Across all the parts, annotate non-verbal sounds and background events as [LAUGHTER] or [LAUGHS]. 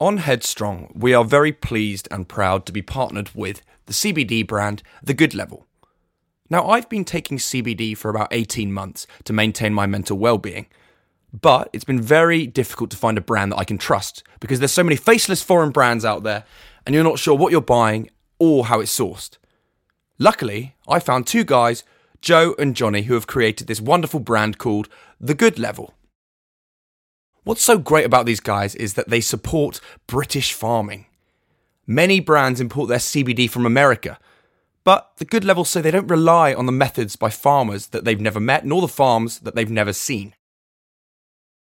On Headstrong, we are very pleased and proud to be partnered with the CBD brand, The Good Level. Now, I've been taking CBD for about 18 months to maintain my mental well being, but it's been very difficult to find a brand that I can trust because there's so many faceless foreign brands out there and you're not sure what you're buying or how it's sourced. Luckily, I found two guys, Joe and Johnny, who have created this wonderful brand called The Good Level. What's so great about these guys is that they support British farming. Many brands import their CBD from America, but the good level say they don't rely on the methods by farmers that they've never met, nor the farms that they've never seen.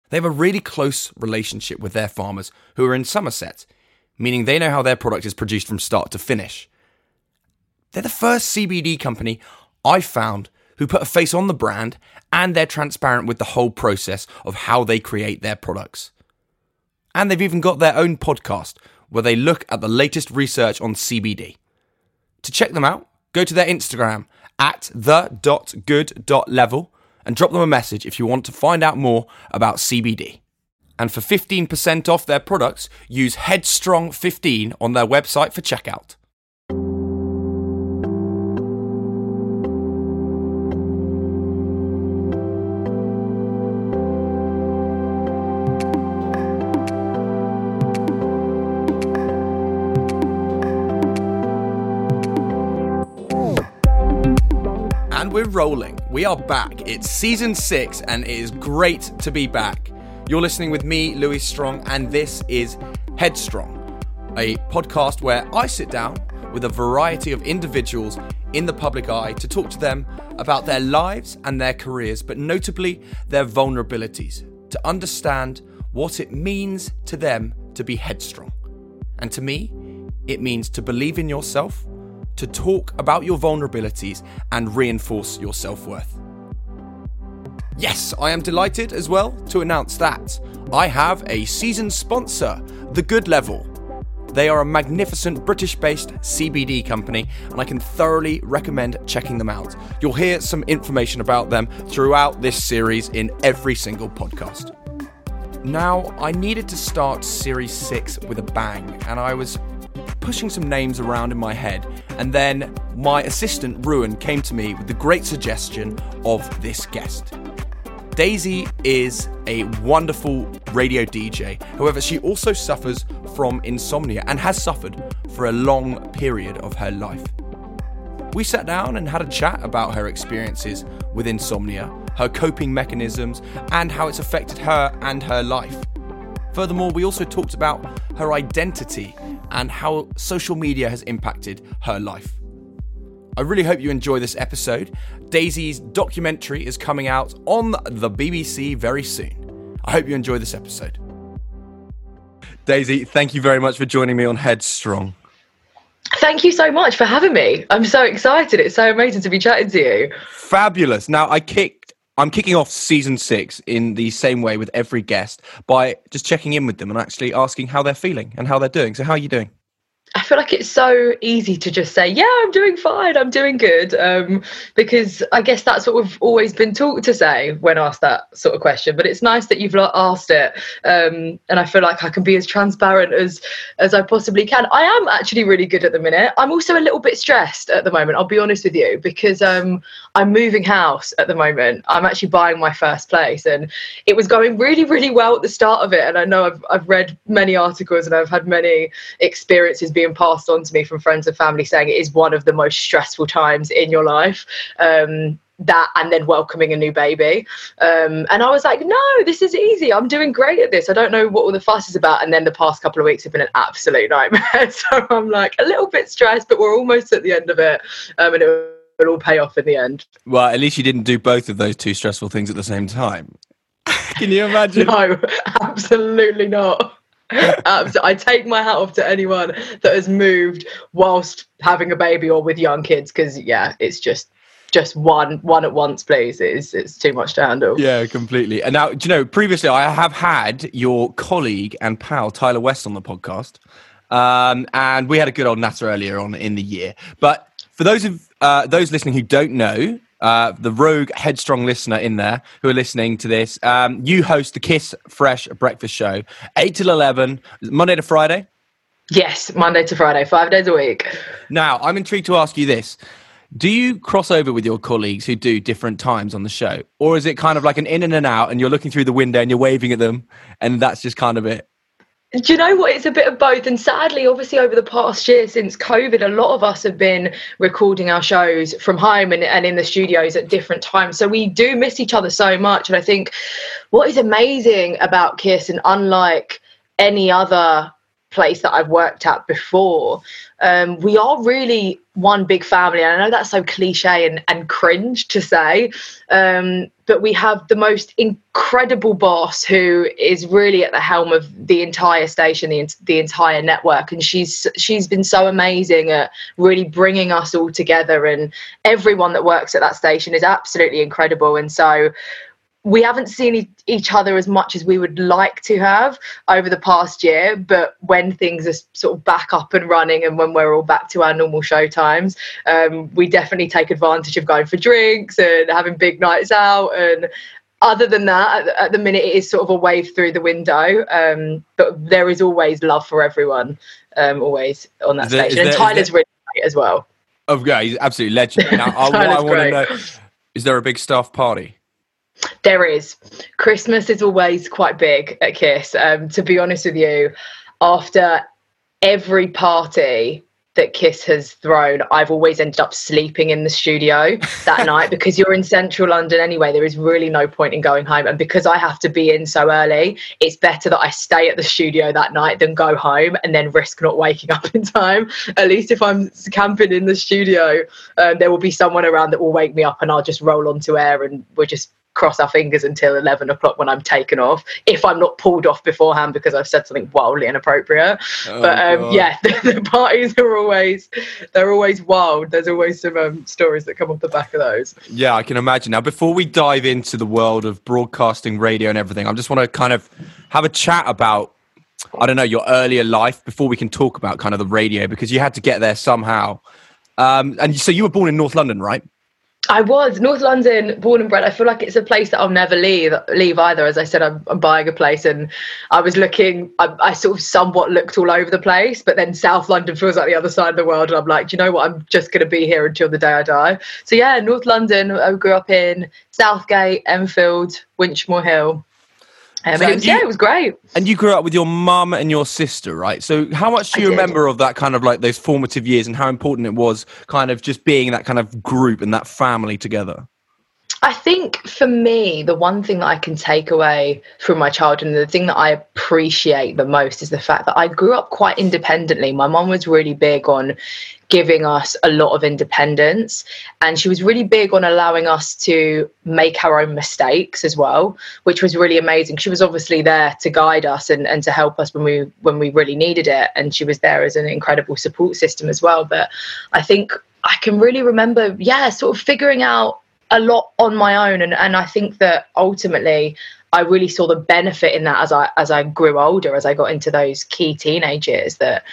They have a really close relationship with their farmers who are in Somerset, meaning they know how their product is produced from start to finish. They're the first CBD company I've found who put a face on the brand and they're transparent with the whole process of how they create their products. And they've even got their own podcast where they look at the latest research on CBD. To check them out, go to their Instagram at the.good.level and drop them a message if you want to find out more about CBD. And for 15% off their products, use Headstrong15 on their website for checkout. Rolling. We are back. It's season six, and it is great to be back. You're listening with me, Louis Strong, and this is Headstrong, a podcast where I sit down with a variety of individuals in the public eye to talk to them about their lives and their careers, but notably their vulnerabilities, to understand what it means to them to be headstrong. And to me, it means to believe in yourself to talk about your vulnerabilities and reinforce your self worth. Yes, I am delighted as well to announce that I have a season sponsor, The Good Level. They are a magnificent British based CBD company, and I can thoroughly recommend checking them out. You'll hear some information about them throughout this series in every single podcast. Now, I needed to start Series 6 with a bang, and I was pushing some names around in my head, and then my assistant, Ruin, came to me with the great suggestion of this guest. Daisy is a wonderful radio DJ. However, she also suffers from insomnia and has suffered for a long period of her life. We sat down and had a chat about her experiences with insomnia, her coping mechanisms, and how it's affected her and her life. Furthermore, we also talked about her identity and how social media has impacted her life. I really hope you enjoy this episode. Daisy's documentary is coming out on the BBC very soon. I hope you enjoy this episode. Daisy, thank you very much for joining me on Headstrong. Thank you so much for having me. I'm so excited. It's so amazing to be chatting to you. Fabulous. Now, I kicked I'm kicking off season six in the same way with every guest by just checking in with them and actually asking how they're feeling and how they're doing. So, how are you doing? I feel like it's so easy to just say, yeah, I'm doing fine, I'm doing good. Um, because I guess that's what we've always been taught to say when asked that sort of question. But it's nice that you've asked it. Um, and I feel like I can be as transparent as as I possibly can. I am actually really good at the minute. I'm also a little bit stressed at the moment, I'll be honest with you, because um, I'm moving house at the moment. I'm actually buying my first place. And it was going really, really well at the start of it. And I know I've, I've read many articles and I've had many experiences being being passed on to me from friends and family saying it is one of the most stressful times in your life. Um, that and then welcoming a new baby. Um, and I was like, no, this is easy. I'm doing great at this. I don't know what all the fuss is about. And then the past couple of weeks have been an absolute nightmare. [LAUGHS] so I'm like a little bit stressed, but we're almost at the end of it. Um, and it will all pay off in the end. Well, at least you didn't do both of those two stressful things at the same time. [LAUGHS] Can you imagine? no, [LAUGHS] absolutely not. I take my hat off to anyone that has moved whilst having a baby or with young kids because yeah, it's just just one one at once, please. It's it's too much to handle. Yeah, completely. And now, do you know? Previously, I have had your colleague and pal Tyler West on the podcast, um, and we had a good old natter earlier on in the year. But for those of uh, those listening who don't know, uh, the rogue headstrong listener in there who are listening to this, um, you host the Kiss Fresh Breakfast Show, 8 till 11, Monday to Friday? Yes, Monday to Friday, five days a week. Now, I'm intrigued to ask you this. Do you cross over with your colleagues who do different times on the show? Or is it kind of like an in and an out and you're looking through the window and you're waving at them and that's just kind of it? Do you know what? It's a bit of both. And sadly, obviously, over the past year since COVID, a lot of us have been recording our shows from home and, and in the studios at different times. So we do miss each other so much. And I think what is amazing about Kiss, and unlike any other place that I've worked at before, um, we are really one big family. And I know that's so cliche and, and cringe to say, um, but we have the most incredible boss who is really at the helm of the entire station, the, the entire network. And she's she's been so amazing at really bringing us all together. And everyone that works at that station is absolutely incredible. And so we haven't seen each other as much as we would like to have over the past year but when things are sort of back up and running and when we're all back to our normal show times um, we definitely take advantage of going for drinks and having big nights out and other than that at, the minute it is sort of a wave through the window um, but there is always love for everyone um, always on that station and tyler's there... really great as well. Oh yeah he's absolutely legend. Now, I, [LAUGHS] I want to know is there a big staff party there is. Christmas is always quite big at Kiss. Um, to be honest with you, after every party that Kiss has thrown, I've always ended up sleeping in the studio that [LAUGHS] night because you're in central London anyway. There is really no point in going home. And because I have to be in so early, it's better that I stay at the studio that night than go home and then risk not waking up in time. At least if I'm camping in the studio, um, there will be someone around that will wake me up and I'll just roll onto air and we're just cross our fingers until 11 o'clock when I'm taken off, if I'm not pulled off beforehand because I've said something wildly inappropriate. Oh, but um, yeah, [LAUGHS] the, the, parties are always, they're always wild. There's always some um, stories that come off the back of those. Yeah, I can imagine. Now, before we dive into the world of broadcasting, radio, and everything, I just want to kind of have a chat about I don't know, your earlier life before we can talk about kind of the radio because you had to get there somehow. Um, and so you were born in North London, right? I was North London, born and bred. I feel like it's a place that I'll never leave leave either. As I said, I'm, I'm buying a place, and I was looking. I, I, sort of somewhat looked all over the place, but then South London feels like the other side of the world, and I'm like, do you know what? I'm just going to be here until the day I die. So yeah, North London. I grew up in Southgate, Enfield, Winchmore Hill. Um, so it was, you, yeah, it was great. And you grew up with your mum and your sister, right? So how much do you remember of that kind of like those formative years and how important it was kind of just being that kind of group and that family together? I think for me, the one thing that I can take away from my childhood and the thing that I appreciate the most is the fact that I grew up quite independently. My mom was really big on giving us a lot of independence. And she was really big on allowing us to make our own mistakes as well, which was really amazing. She was obviously there to guide us and, and to help us when we when we really needed it. And she was there as an incredible support system as well. But I think I can really remember, yeah, sort of figuring out a lot on my own and, and I think that ultimately I really saw the benefit in that as I as I grew older, as I got into those key teenage years that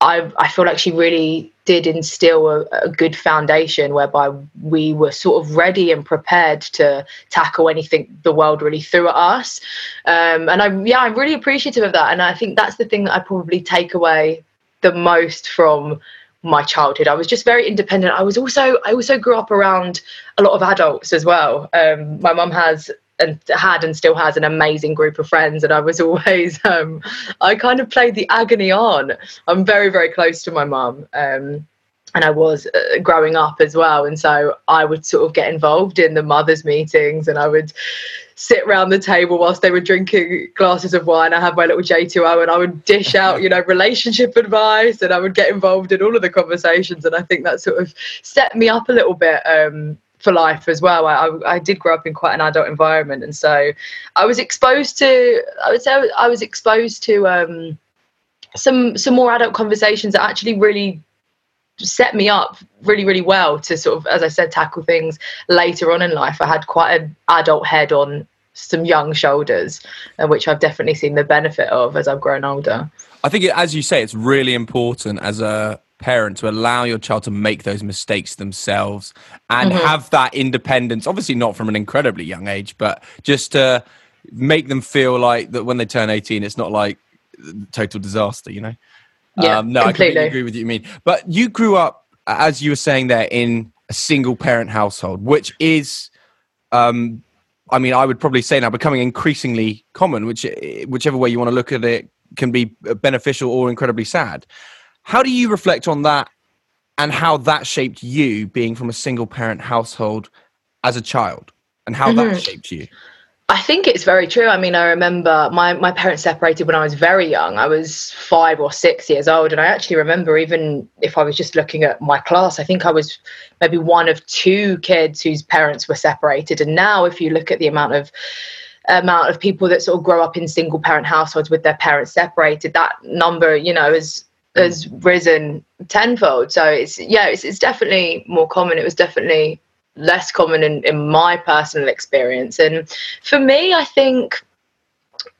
I I feel like she really did instill a, a, good foundation whereby we were sort of ready and prepared to tackle anything the world really threw at us. Um, and I yeah, I'm really appreciative of that. And I think that's the thing that I probably take away the most from my childhood. I was just very independent. I was also I also grew up around a lot of adults as well. Um, my mum has and had and still has an amazing group of friends and i was [LAUGHS] always um, i kind of played the agony on i'm very very close to my mum um, and i was uh, growing up as well and so i would sort of get involved in the mothers meetings and i would sit around the table whilst they were drinking glasses of wine i had my little j2o and i would dish out you know relationship advice and i would get involved in all of the conversations and i think that sort of set me up a little bit um, for life as well. I, I, I, did grow up in quite an adult environment, and so I was exposed to. I would say I was exposed to um, some some more adult conversations that actually really set me up really really well to sort of, as I said, tackle things later on in life. I had quite an adult head on some young shoulders, uh, which I've definitely seen the benefit of as I've grown older. I think, as you say, it's really important as a parent to allow your child to make those mistakes themselves and mm-hmm. have that independence obviously not from an incredibly young age but just to make them feel like that when they turn 18 it's not like total disaster you know yeah, um, no completely. i completely agree with you mean but you grew up as you were saying there in a single parent household which is um i mean i would probably say now becoming increasingly common which whichever way you want to look at it can be beneficial or incredibly sad how do you reflect on that and how that shaped you being from a single parent household as a child and how mm-hmm. that shaped you? I think it's very true. I mean, I remember my, my parents separated when I was very young. I was five or six years old. And I actually remember, even if I was just looking at my class, I think I was maybe one of two kids whose parents were separated. And now, if you look at the amount of amount of people that sort of grow up in single parent households with their parents separated, that number, you know, is has risen tenfold. So it's yeah, it's, it's definitely more common. It was definitely less common in, in my personal experience. And for me, I think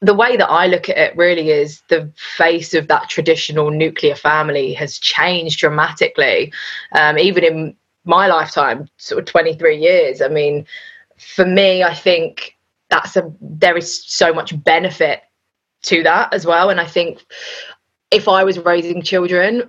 the way that I look at it really is the face of that traditional nuclear family has changed dramatically, um, even in my lifetime, sort of 23 years. I mean, for me, I think that's a there is so much benefit to that as well. And I think if I was raising children,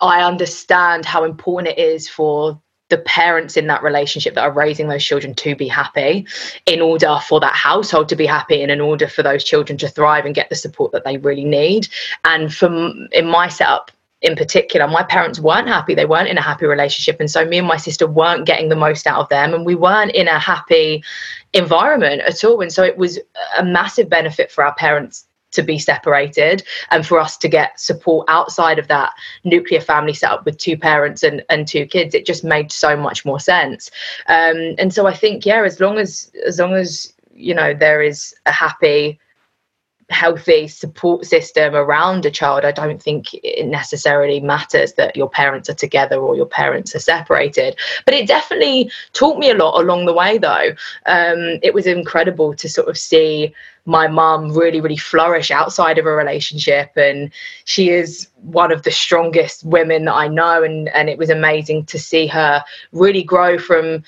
I understand how important it is for the parents in that relationship that are raising those children to be happy in order for that household to be happy and in order for those children to thrive and get the support that they really need. And from in my setup in particular my parents weren't happy. They weren't in a happy relationship. And so me and my sister weren't getting the most out of them and we weren't in a happy environment at all. And so it was a massive benefit for our parents to be separated and for us to get support outside of that nuclear family setup with two parents and, and two kids it just made so much more sense um, and so i think yeah as long as as long as you know there is a happy healthy support system around a child, I don't think it necessarily matters that your parents are together or your parents are separated. But it definitely taught me a lot along the way, though. Um, it was incredible to sort of see my mum really, really flourish outside of a relationship. And she is one of the strongest women that I know. And, and it was amazing to see her really grow from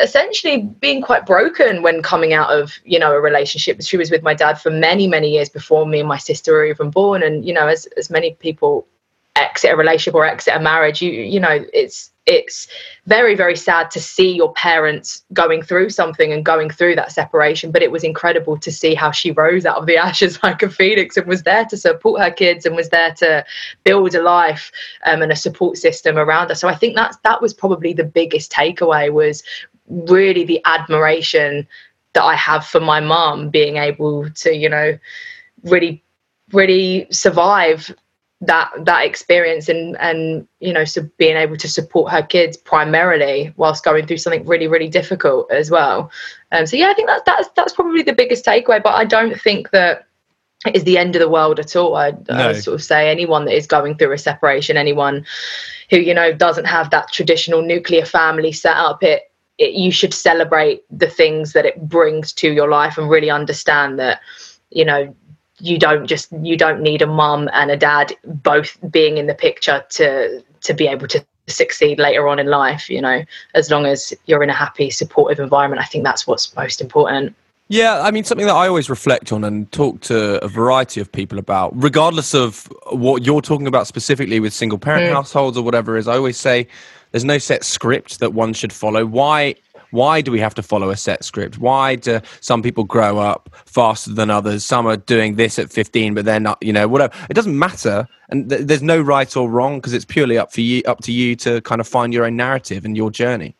essentially being quite broken when coming out of you know a relationship she was with my dad for many many years before me and my sister were even born and you know as as many people exit a relationship or exit a marriage you you know it's it's very very sad to see your parents going through something and going through that separation but it was incredible to see how she rose out of the [LAUGHS] ashes like a phoenix and was there to support her kids and was there to build a life um, and a support system around her. So i think that's that was probably the biggest takeaway was really the admiration that I have for my mom being able to, you know, really, really survive that that experience and and you know so being able to support her kids primarily whilst going through something really really difficult as well um, so yeah i think that, that's that's probably the biggest takeaway but i don't think that it is the end of the world at all I, no. I sort of say anyone that is going through a separation anyone who you know doesn't have that traditional nuclear family set up it it, you should celebrate the things that it brings to your life and really understand that you know you don't just you don't need a mum and a dad both being in the picture to to be able to succeed later on in life you know as long as you're in a happy supportive environment i think that's what's most important yeah, I mean, something that I always reflect on and talk to a variety of people about, regardless of what you're talking about specifically with single parent mm. households or whatever, is I always say there's no set script that one should follow. Why? Why do we have to follow a set script? Why do some people grow up faster than others? Some are doing this at 15, but they're not, you know, whatever. It doesn't matter, and th- there's no right or wrong because it's purely up for you, up to you to kind of find your own narrative and your journey.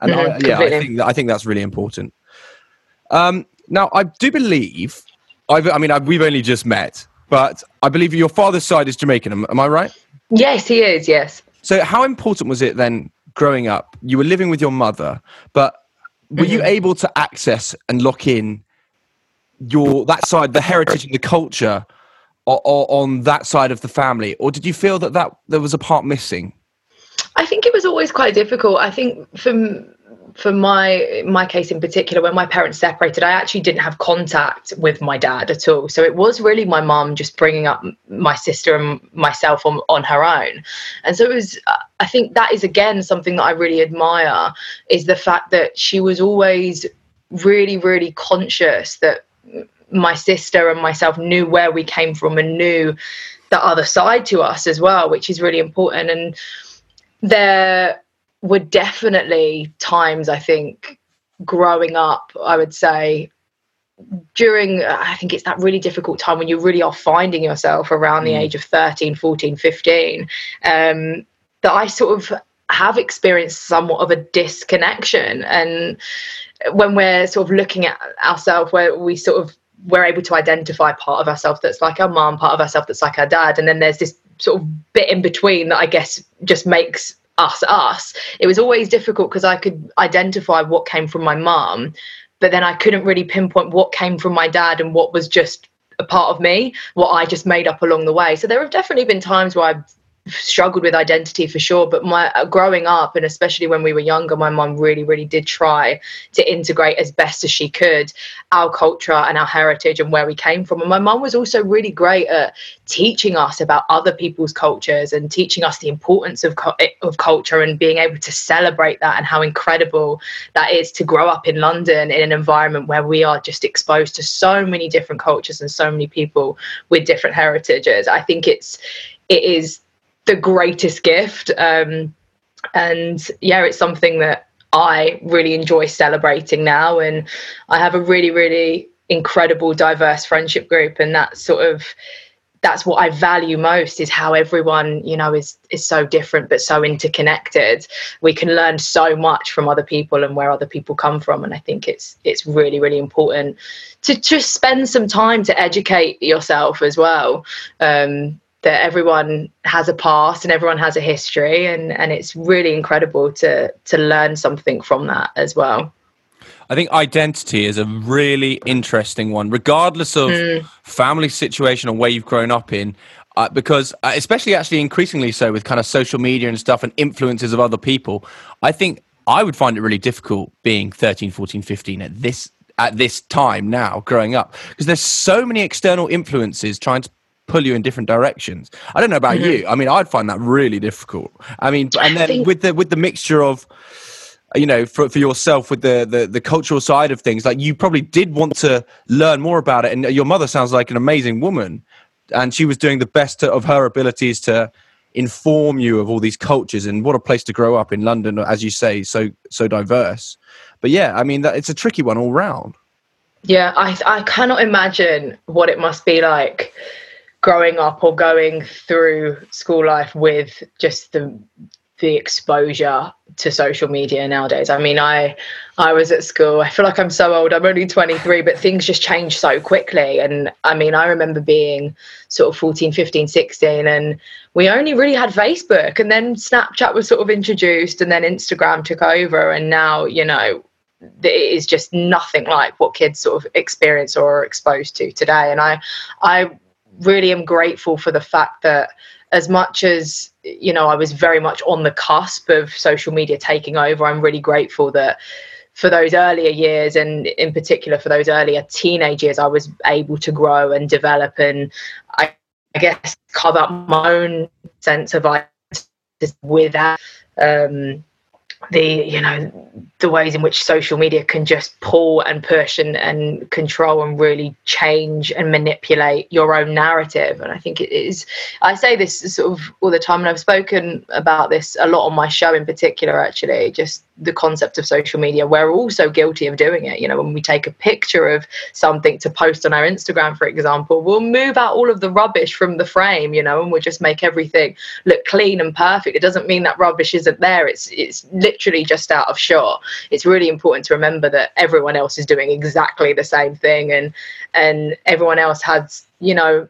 And mm-hmm, I, yeah, I think I think that's really important. Um, now, I do believe, I've, i mean, I've, we've only just met, but I believe your father's side is Jamaican. Am, am I right? Yes, he is. Yes. So, how important was it then growing up? You were living with your mother, but were mm-hmm. you able to access and lock in your that side, the heritage and the culture, or, or on that side of the family, or did you feel that that there was a part missing? I think it was always quite difficult. I think from for my my case in particular when my parents separated i actually didn't have contact with my dad at all. So it was really my mum just bringing up my sister and myself on, on her own. And so it was uh, i think that is again something that i really admire is the fact that she was always really really conscious that my sister and myself knew where we came from and knew the other side to us as well which is really important. And there were definitely times I think growing up, I would say during i think it's that really difficult time when you really are finding yourself around the mm. age of 13 14 15 um, that i sort of have experienced somewhat of a disconnection and when we're sort of looking at ourselves where we sort of we're able to identify part of ourselves that's like our mom part of ourselves that's like our dad and then there's this sort of bit in between that i guess just makes us us it was always difficult because i could identify what came from my mom but then i couldn't really pinpoint what came from my dad and what was just a part of me what i just made up along the way. So there have definitely been times where i've struggled with identity for sure but my uh, growing up and especially when we were younger my mum really really did try to integrate as best as she could our culture and our heritage and where we came from. And my mum was also really great at teaching us about other people's cultures and teaching us the importance of eh, of culture and being able to celebrate that and how incredible that is to grow up in London in an environment where we are just exposed to so many different cultures and so many people with different heritages. I think it's it is the greatest gift. Um, and yeah, it's something that I really enjoy celebrating now. And I have a really, really incredible, diverse friendship group. And that's sort of that's what I value most is how everyone, you know, is is so different but so interconnected. We can learn so much from other people and where other people come from. And I think it's it's really, really important to just spend some time to educate yourself as well. Um, that everyone has a past and everyone has a history and and it's really incredible to to learn something from that as well I think identity is a really interesting one, regardless of mm. family situation or where you've grown up in. Uh, because, uh, especially actually increasingly so with kind of social media and stuff and influences of other people, I think I would find it really difficult being 13, 14, 15 at this at this time now growing up because there's so many external influences trying to pull you in different directions. I don't know about mm-hmm. you. I mean, I'd find that really difficult. I mean, and then think- with the with the mixture of you know for, for yourself with the, the the cultural side of things like you probably did want to learn more about it and your mother sounds like an amazing woman and she was doing the best of her abilities to inform you of all these cultures and what a place to grow up in london as you say so so diverse but yeah i mean that it's a tricky one all round yeah i i cannot imagine what it must be like growing up or going through school life with just the the exposure to social media nowadays. I mean, I I was at school. I feel like I'm so old. I'm only 23, but things just change so quickly. And I mean, I remember being sort of 14, 15, 16 and we only really had Facebook and then Snapchat was sort of introduced and then Instagram took over and now, you know, it is just nothing like what kids sort of experience or are exposed to today. And I I really am grateful for the fact that as much as you know i was very much on the cusp of social media taking over i'm really grateful that for those earlier years and in particular for those earlier teenage years i was able to grow and develop and i, I guess carve out my own sense of identity without um, the you know the ways in which social media can just pull and push and, and control and really change and manipulate your own narrative. And i think it is i say this sort of all the time and i've spoken about this a lot on my show in particular actually just the concept of social media. We're also guilty of doing it. You know when we take a picture of something to post on our instagram for example we'll move out all of the rubbish from the frame you know and we'll just make everything look clean and perfect. It doesn't mean that rubbish isn't there. It's it's literally just out of shot it's really important to remember that everyone else is doing exactly the same thing and and everyone else has you know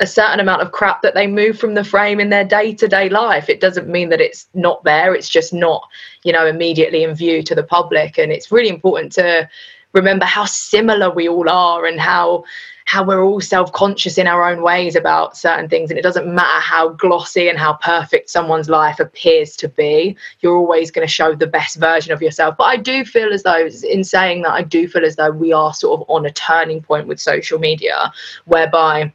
a certain amount of crap that they move from the frame in their day-to-day life. It doesn't mean that it's not there it's just not you know immediately in view to the public. And it's really important to remember how similar we all are and how how we're all self-conscious in our own ways about certain things. And it doesn't matter how glossy and how perfect someone's life appears to be you're always going to show the best version of yourself. But i do feel as though in saying that i do feel as though we are sort of on a turning point with social media whereby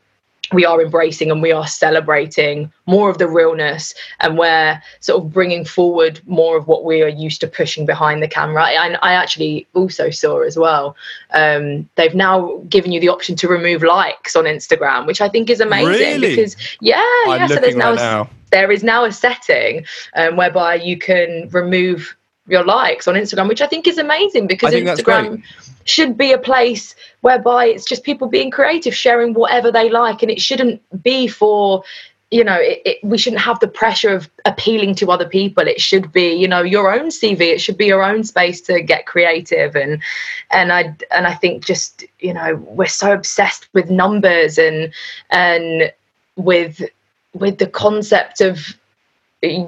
we are embracing and we are celebrating more of the realness and we're sort of bringing forward more of what we are used to pushing behind the camera and I, actually also saw as well um, they've now given you the option to remove likes on instagram which i think is amazing really? because yeah I'm yeah so there's now, right now, there is now a setting um, whereby you can remove your likes on instagram which i think is amazing because instagram should be a place whereby it's just people being creative, sharing whatever they like, and it shouldn't be for you know it, it, we shouldn't have the pressure of appealing to other people. It should be you know your own cv it should be your own space to get creative. And and i and i think just you know we're so obsessed with numbers and and with with the concept of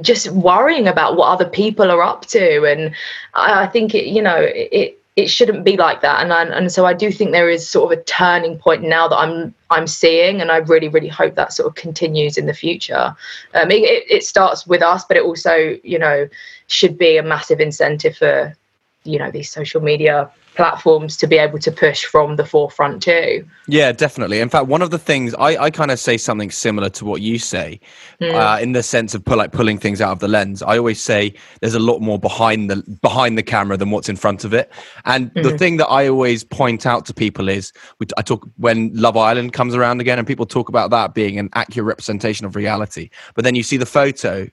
just worrying about what other people are up to. And i, I think it you know it it shouldn't be like that. And I, and so I do think there is sort of a turning point now that I'm I'm seeing. And I really really hope that sort of continues in the future. Um, it, it starts with us but it also you know should be a massive incentive for you know these social media platforms to be able to push from the forefront too. Yeah, definitely. In fact, one of the things I, I kind of say something similar to what you say, mm. uh, in the sense of pull, like pulling things out of the lens. I always say there's a lot more behind the behind the camera than what's in front of it. And mm-hmm. the thing that I always point out to people is, I talk when Love Island comes around again, and people talk about that being an accurate representation of reality. But then you see the photo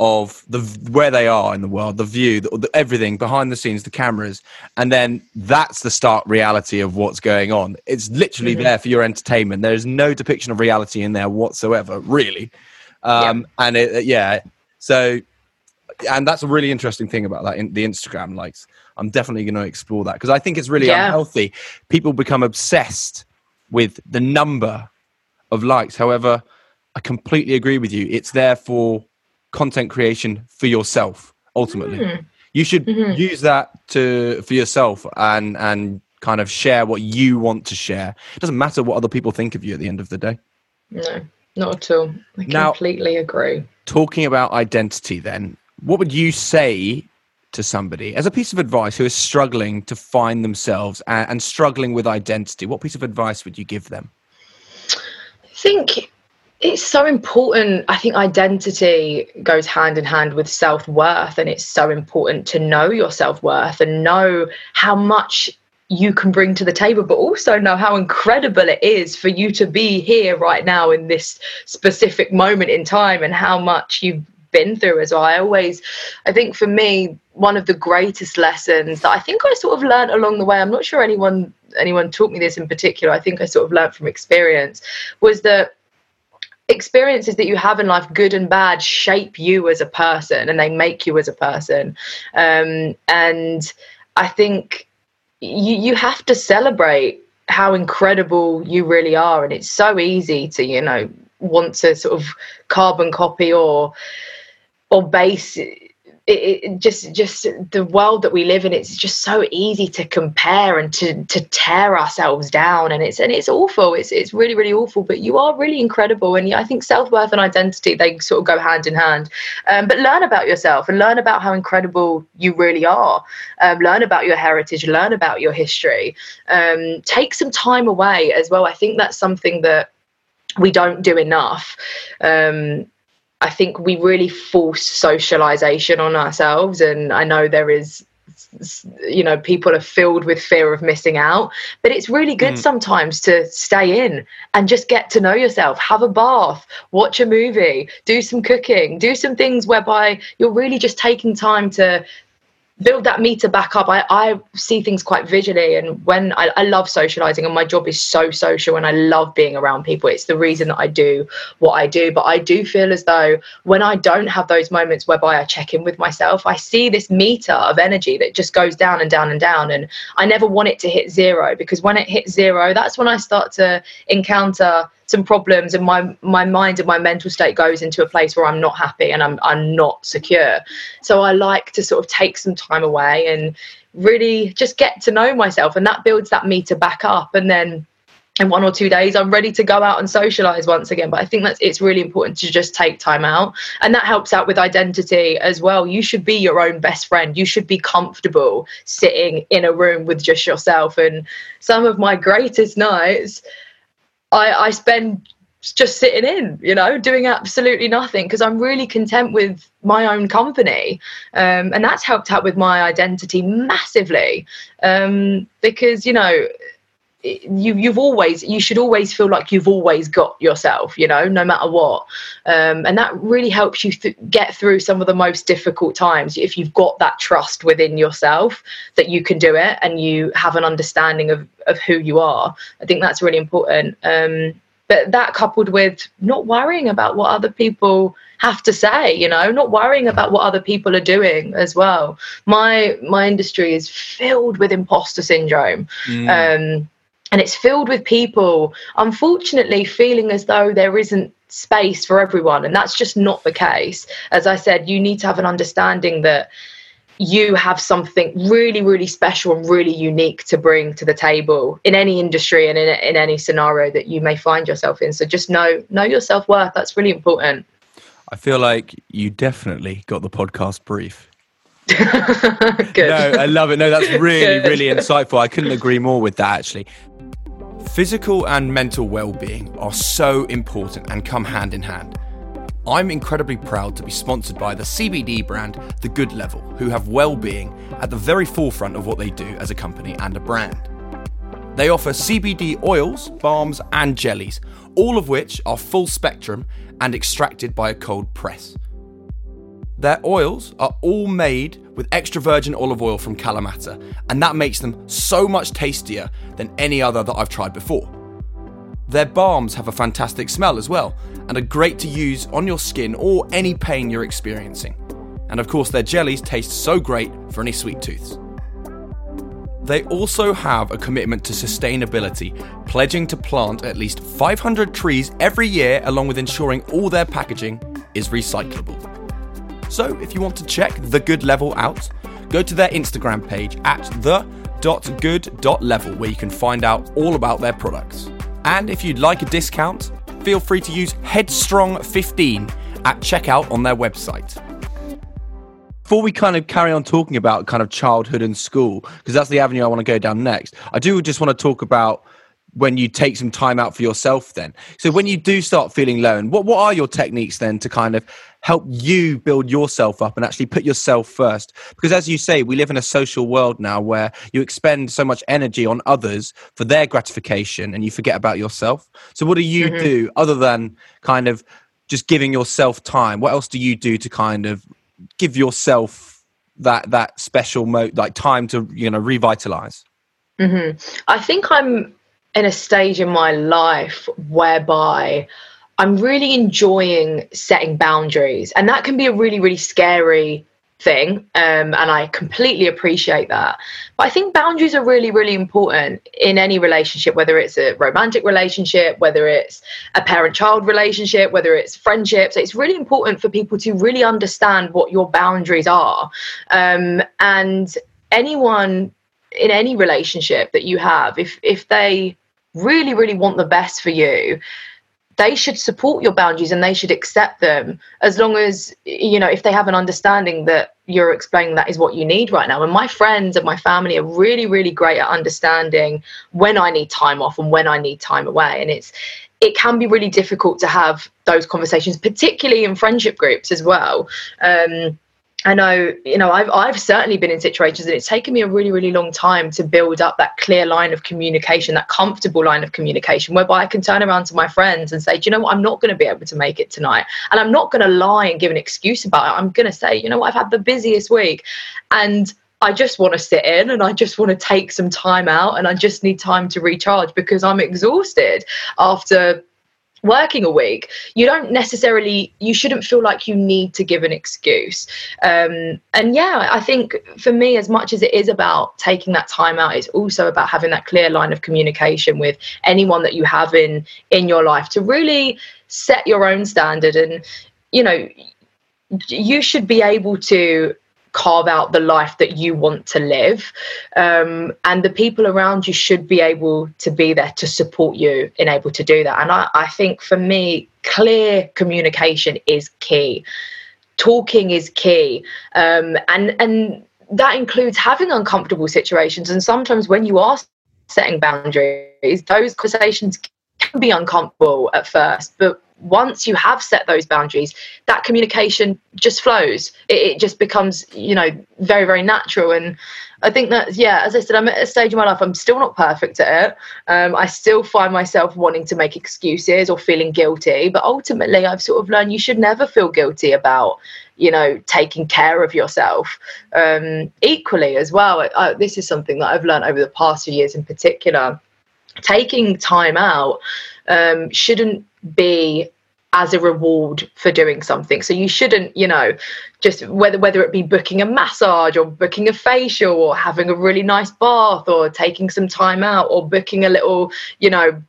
of the where they are in the world, the view, the, the, everything behind the scenes, the cameras, and then that's the stark reality of what's going on. It's literally mm-hmm. there for your entertainment. There is no depiction of reality in there whatsoever, really. Um, yeah. And it, yeah, so and that's a really interesting thing about that in the Instagram likes. I'm definitely going to explore that because I think it's really yeah. unhealthy. People become obsessed with the number of likes. However, I completely agree with you. It's there for content creation for yourself ultimately. Mm. you should mm-hmm. use that to for yourself and and kind of share what you want to share. It doesn't matter what other people think of you at the end of the day. No not at all. I now, completely agree. talking about identity then what would you say to somebody as a piece of advice who is struggling to find themselves and, and struggling with identity what piece of advice would you give them? I think it's so important. I think identity goes hand in hand with self worth, and it's so important to know your self worth and know how much you can bring to the table, but also know how incredible it is for you to be here right now in this specific moment in time and how much you've been through as well. I always, I think for me, one of the greatest lessons that I think I sort of learned along the way, I'm not sure anyone anyone taught me this in particular, I think I sort of learned from experience, was that experiences that you have in life good and bad shape you as a person and they make you as a person. Um, and i think you, you have to celebrate how incredible you really are and it's so easy to you know want to sort of carbon copy or or base it, just just the world that we live in it's just so easy to compare and to to tear ourselves down. And it's and it's awful. It's it's really really awful. But you are really incredible. And i think self-worth and identity they sort of go hand in hand. Um, but learn about yourself and learn about how incredible you really are. Um, learn about your heritage. Learn about your history. Um, take some time away as well. I think that's something that we don't do enough. Um, I think we really force socialization on ourselves. And I know there is you know people are filled with fear of missing out but it's really good mm. sometimes to stay in and just get to know yourself have a bath watch a movie do some cooking do some things whereby you're really just taking time to build that meter back up. I, I see things quite visually, and when I, I love socializing, and my job is so social, and I love being around people. It's the reason that I do what I do. But I do feel as though when I don't have those moments whereby I check in with myself, I see this meter of energy that just goes down and down and down, and I never want it to hit zero because when it hits zero, that's when I start to encounter some problems and my my mind and my mental state goes into a place where I'm not happy and I'm I'm not secure. So I like to sort of take some time away and really just get to know myself and that builds that meter back up. And then in one or two days i'm ready to go out and socialize once again. But i think that it's really important to just take time out. And that helps out with identity as well. You should be your own best friend. You should be comfortable sitting in a room with just yourself. And some of my greatest nights I, I spend just sitting in, you know, doing absolutely nothing because I'm really content with my own company. Um, and that's helped out with my identity massively um, because, you know, you you've always you should always feel like you've always got yourself you know no matter what. Um, and that really helps you th- get through some of the most difficult times. If you've got that trust within yourself that you can do it and you have an understanding of of who you are i think that's really important. Um, but that coupled with not worrying about what other people have to say you know not worrying about what other people are doing as well. My my industry is filled with imposter syndrome. Mm. um, and it's filled with people unfortunately feeling as though there isn't space for everyone and that's just not the case. As i said you need to have an understanding that you have something really really special and really unique to bring to the table in any industry and in, in any scenario that you may find yourself in. So just know know your self-worth. That's really important. I feel like you definitely got the podcast brief. [LAUGHS] No, I love it. No, that's [LAUGHS] really, really insightful. I couldn't agree more with that, actually. Physical and mental well being are so important and come hand in hand. I'm incredibly proud to be sponsored by the CBD brand The Good Level, who have well being at the very forefront of what they do as a company and a brand. They offer CBD oils, balms, and jellies, all of which are full spectrum and extracted by a cold press. Their oils are all made with extra virgin olive oil from Kalamata, and that makes them so much tastier than any other that I've tried before. Their balms have a fantastic smell as well, and are great to use on your skin or any pain you're experiencing. And of course, their jellies taste so great for any sweet tooths. They also have a commitment to sustainability, pledging to plant at least 500 trees every year, along with ensuring all their packaging is recyclable. So if you want to check the good level out, go to their Instagram page at the.good.level where you can find out all about their products. And if you'd like a discount, feel free to use Headstrong15 at checkout on their website. Before we kind of carry on talking about kind of childhood and school, because that's the avenue I want to go down next, I do just want to talk about when you take some time out for yourself then. So when you do start feeling low, and what, what are your techniques then to kind of help you build yourself up and actually put yourself first. Because as you say, we live in a social world now where you expend so much energy on others for their gratification and you forget about yourself. So, what do you mm-hmm. do other than kind of just giving yourself time? What else do you do to kind of give yourself that that special mo- like time to you know revitalize? Mm-hmm. I think I'm in a stage in my life whereby I'm really enjoying setting boundaries. And that can be a really, really scary thing um, and i completely appreciate that. But i think boundaries are really really important in any relationship whether it's a romantic relationship whether it's a parent child relationship whether it's friendships. It's really important for people to really understand what your boundaries are. Um, and anyone in any relationship that you have if if they really really want the best for you they should support your boundaries and they should accept them as long as you know if they have an understanding that you're explaining that is what you need right now. And my friends and my family are really really great at understanding when i need time off and when i need time away. And it's it can be really difficult to have those conversations particularly in friendship groups as well. Um, I know, you know, I've I've certainly been in situations and it's taken me a really, really long time to build up that clear line of communication, that comfortable line of communication, whereby I can turn around to my friends and say, Do you know what, I'm not going to be able to make it tonight. And I'm not going to lie and give an excuse about it. I'm going to say, you know what, I've had the busiest week. And I just want to sit in and I just want to take some time out and I just need time to recharge because I'm exhausted after working a week you don't necessarily you shouldn't feel like you need to give an excuse. Um, and yeah i think for me as much as it is about taking that time out it's also about having that clear line of communication with anyone that you have in in your life to really set your own standard. And you know you should be able to carve out the life that you want to live. Um, and the people around you should be able to be there to support you in able to do that. And I, I think for me, clear communication is key. Talking is key. Um, and and that includes having uncomfortable situations. And sometimes when you are setting boundaries, those conversations be uncomfortable at first, but once you have set those boundaries, that communication just flows. It, it, just becomes, you know, very, very natural. And I think that, yeah, as I said, I'm at a stage in my life, I'm still not perfect at it. Um, I still find myself wanting to make excuses or feeling guilty. But ultimately, I've sort of learned you should never feel guilty about, you know, taking care of yourself. Um, equally, as well, I, this is something that I've learned over the past few years in particular. Taking time out um, shouldn't be as a reward for doing something. So you shouldn't, you know, just whether whether it be booking a massage or booking a facial or having a really nice bath or taking some time out or booking a little, you know,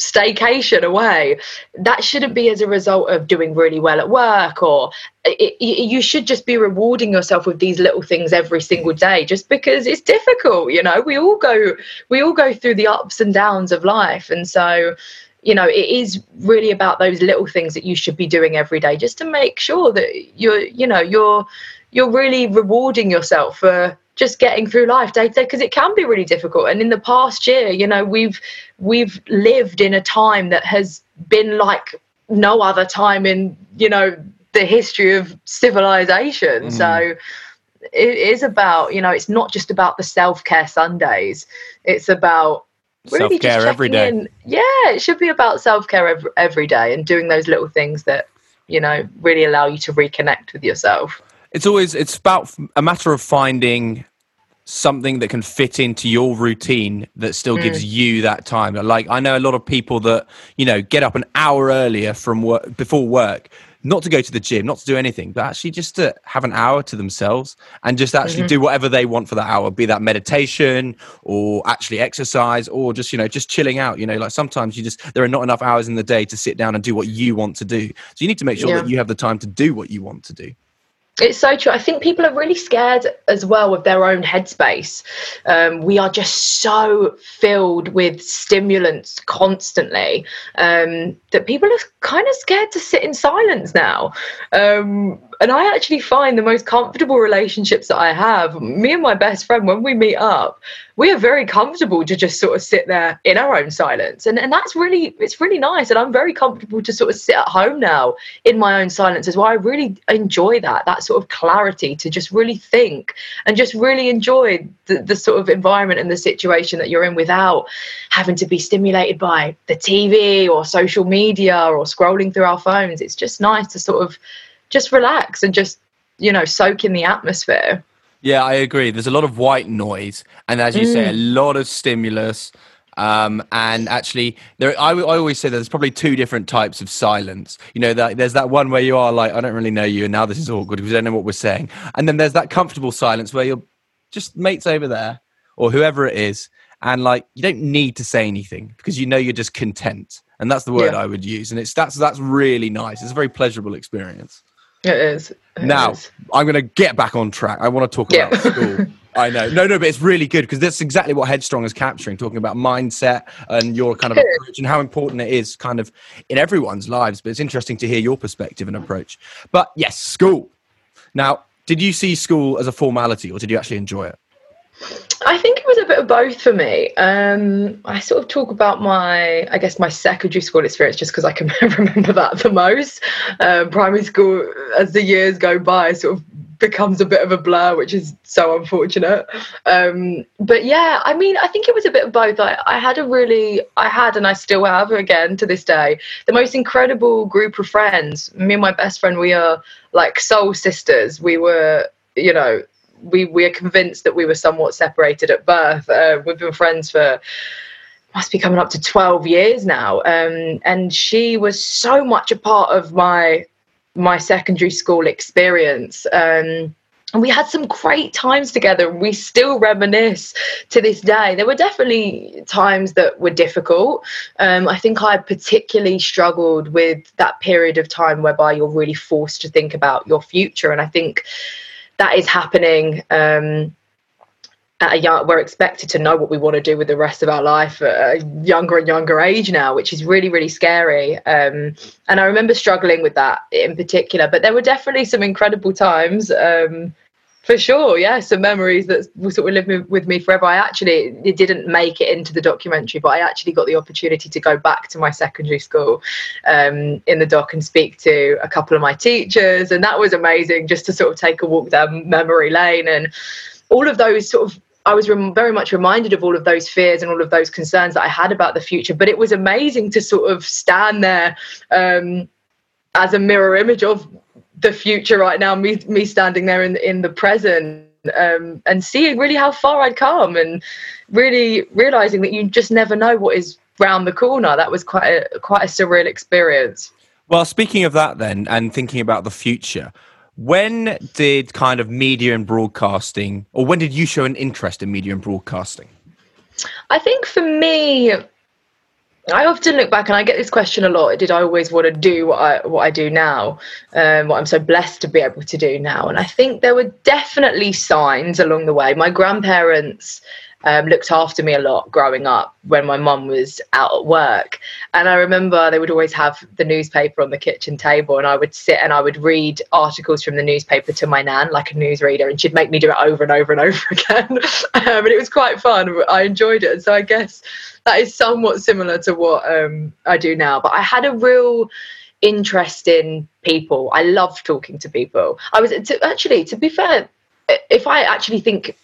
staycation away that shouldn't be as a result of doing really well at work or it, you should just be rewarding yourself with these little things every single day just because it's difficult you know? We all go we all go through the ups and downs of life and so you know it is really about those little things that you should be doing every day just to make sure that you're you know you're you're really rewarding yourself for just getting through life day to day because it can be really difficult. And in the past year you know we've we've lived in a time that has been like no other time in you know the history of civilization mm. so it is about you know it's not just about the self-care sundays it's about really self care every day. In. Yeah, it should be about self care every, every day and doing those little things that you know really allow you to reconnect with yourself. It's always it's about a matter of finding something that can fit into your routine that still mm. gives you that time. Like I know a lot of people that you know get up an hour earlier from work before work not to go to the gym, not to do anything, but actually just to have an hour to themselves and just actually mm-hmm. do whatever they want for that hour, be that meditation or actually exercise or just, you know, just chilling out. You know, like sometimes you just, there are not enough hours in the day to sit down and do what you want to do. So you need to make sure yeah. that you have the time to do what you want to do. It's so true. I think people are really scared as well of their own headspace. Um, we are just so filled with stimulants constantly um, that people are kind of scared to sit in silence now. Um, and I actually find the most comfortable relationships that I have, me and my best friend, when we meet up, we are very comfortable to just sort of sit there in our own silence. And and that's really it's really nice. And I'm very comfortable to sort of sit at home now in my own silence as well. I really enjoy that, that sort of clarity to just really think and just really enjoy the, the sort of environment and the situation that you're in without having to be stimulated by the TV or social media or scrolling through our phones. It's just nice to sort of just relax and just you know soak in the atmosphere yeah i agree there's a lot of white noise and as you mm. say a mm. lot of stimulus Um, and actually, there I, I always say there's probably two different types of silence. You know, that there's that one where you are like, I don't really know you, and now this is awkward because we don't know what we're saying. And then there's that comfortable silence where you're just mates over there or whoever it is, and like you don't need to say anything because you know you're just content. And that's the word Yeah. I would use. And it's that's that's really nice. It's a very pleasurable experience. It is. It Now is. I'm going to get back on track. I want to talk Yeah. about school. [LAUGHS] I know, no, no, but it's really good because that's exactly what Headstrong is capturing, talking about mindset and your kind of approach and how important it is, kind of in everyone's lives. But it's interesting to hear your perspective and approach. But yes, school. Now, did you see school as a formality, or did you actually enjoy it? I think it was a bit of both for me. Um, I sort of talk about my, I guess, my secondary school experience just because I can [LAUGHS] remember that the most. Um, primary school, as the years go by, sort of becomes a bit of a blur, which is so unfortunate. Um, but yeah, I mean, I think it was a bit of both. I, I had a really, I had, and I still have again to this day, the most incredible group of friends. Me and my best friend, we are like soul sisters. We were, you know, we we are convinced that we were somewhat separated at birth. Uh, we've been friends for must be coming up to 12 years now. Um, and she was so much a part of my my secondary school experience. Um, and we had some great times together. We still reminisce to this day. There were definitely times that were difficult. Um, i think i particularly struggled with that period of time whereby you're really forced to think about your future. And i think that is happening um, at a young, we're expected to know what we want to do with the rest of our life at a younger and younger age now, which is really, really scary. Um, and I remember struggling with that in particular, but there were definitely some incredible times. Um, for sure, yeah, some memories that sort of live with me forever. I actually it didn't make it into the documentary, but I actually got the opportunity to go back to my secondary school um, in the doc and speak to a couple of my teachers, and that was amazing. Just to sort of take a walk down memory lane and all of those sort of I was rem- very much reminded of all of those fears and all of those concerns that I had about the future. But it was amazing to sort of stand there um, as a mirror image of the future right now. Me, me standing there in in the present um, and seeing really how far I'd come, and really realizing that you just never know what is round the corner. That was quite a quite a surreal experience. Well, speaking of that, then, and thinking about the future, when did kind of media and broadcasting, or when did you show an interest in media and broadcasting? I think for me, I often look back and I get this question a lot. Did I always want to do what I what I do now? Um, what I'm so blessed to be able to do now? And I think there were definitely signs along the way. My grandparents um, looked after me a lot growing up when my mum was out at work. And I remember they would always have the newspaper on the kitchen table, and I would sit and I would read articles from the newspaper to my nan, like a newsreader, and she'd make me do it over and over and over [LAUGHS] again. um, and it was quite fun. I enjoyed it. So I guess that is somewhat similar to what um, I do now. But I had a real interest in people. I love talking to people. I was to, actually, to be fair, if I actually think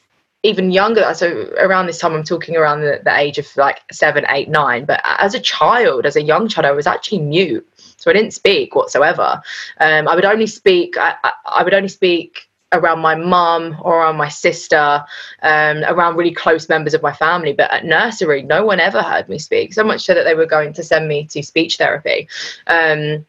even younger so around this time i'm talking around the, the age of like seven eight nine but as a child as a young child i was actually mute so i didn't speak whatsoever. Um, i would only speak I, I, would only speak around my mum or around my sister um, around really close members of my family but at nursery no one ever heard me speak so much so that they were going to send me to speech therapy. Um,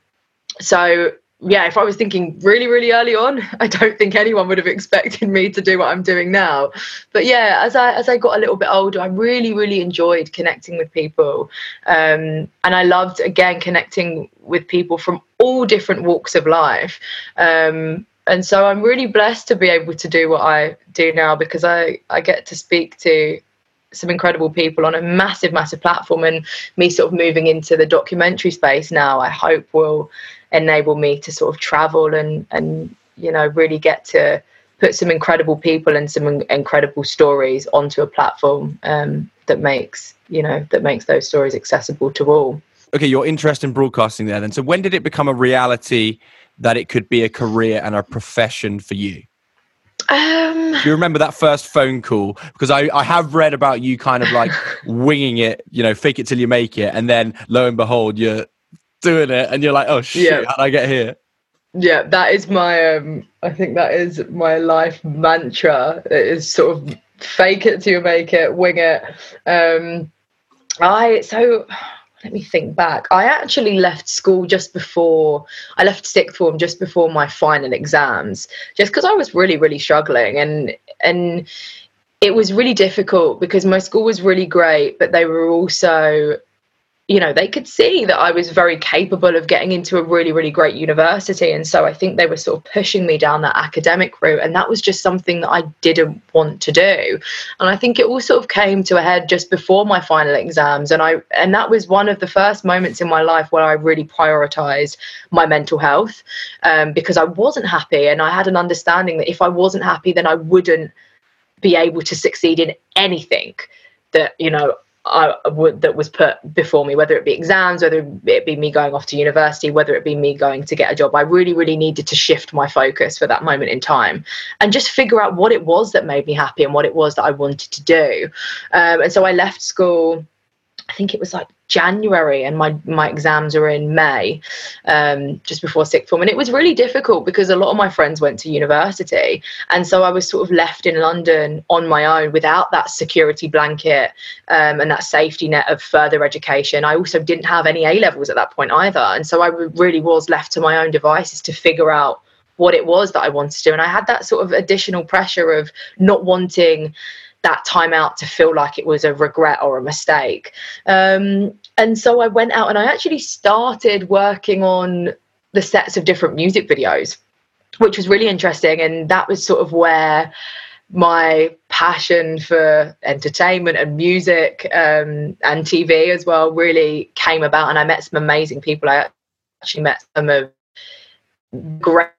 so yeah, if I was thinking really, really early on, [LAUGHS] I don't think anyone would have expected me to do what I'm doing now. But yeah, as I as I got a little bit older, I really, really enjoyed connecting with people, um, and I loved again connecting with people from all different walks of life. Um, and so I'm really blessed to be able to do what I do now because I I get to speak to some incredible people on a massive, massive platform, and me sort of moving into the documentary space now, I hope will enable me to sort of travel and and you know really get to put some incredible people and some incredible stories onto a platform um, that makes you know that makes those stories accessible to all. Okay, your interest in broadcasting there then. So when did it become a reality that it could be a career and a profession for you? Um, Do you remember that first phone call? Because I, I have read about you kind of like [LAUGHS] winging it, you know, fake it till you make it. And then lo and behold, you're doing it and you're like, oh shit, Yeah. how'd I get here? yeah, that is my um, I think that is my life mantra. It is sort of fake it till you make it, wing it. Um, I so let me think back. I actually left school just before I left sixth form, just before my final exams, just because I was really, really struggling, and and it was really difficult because my school was really great, but they were also you know, they could see that I was very capable of getting into a really, really great university. And so I think they were sort of pushing me down that academic route. And that was just something that I didn't want to do. And I think it all sort of came to a head just before my final exams. And I and that was one of the first moments in my life where I really prioritized my mental health um, because I wasn't happy. And I had an understanding that if I wasn't happy, then I wouldn't be able to succeed in anything that, you know, I would that was put before me, whether it be exams, whether it be me going off to university, whether it be me going to get a job. I really, really needed to shift my focus for that moment in time and just figure out what it was that made me happy and what it was that I wanted to do. Um, and so I left school. I think it was like January and my my exams are in May, um, just before sixth form, and it was really difficult because a lot of my friends went to university, and so I was sort of left in London on my own without that security blanket um, and that safety net of further education. I also didn't have any A levels at that point either, and so I really was left to my own devices to figure out what it was that I wanted to do, and I had that sort of additional pressure of not wanting that time out to feel like it was a regret or a mistake. Um, and so I went out and I actually started working on the sets of different music videos, which was really interesting. And that was sort of where my passion for entertainment and music um, and TV as well really came about. And I met some amazing people. I actually met some of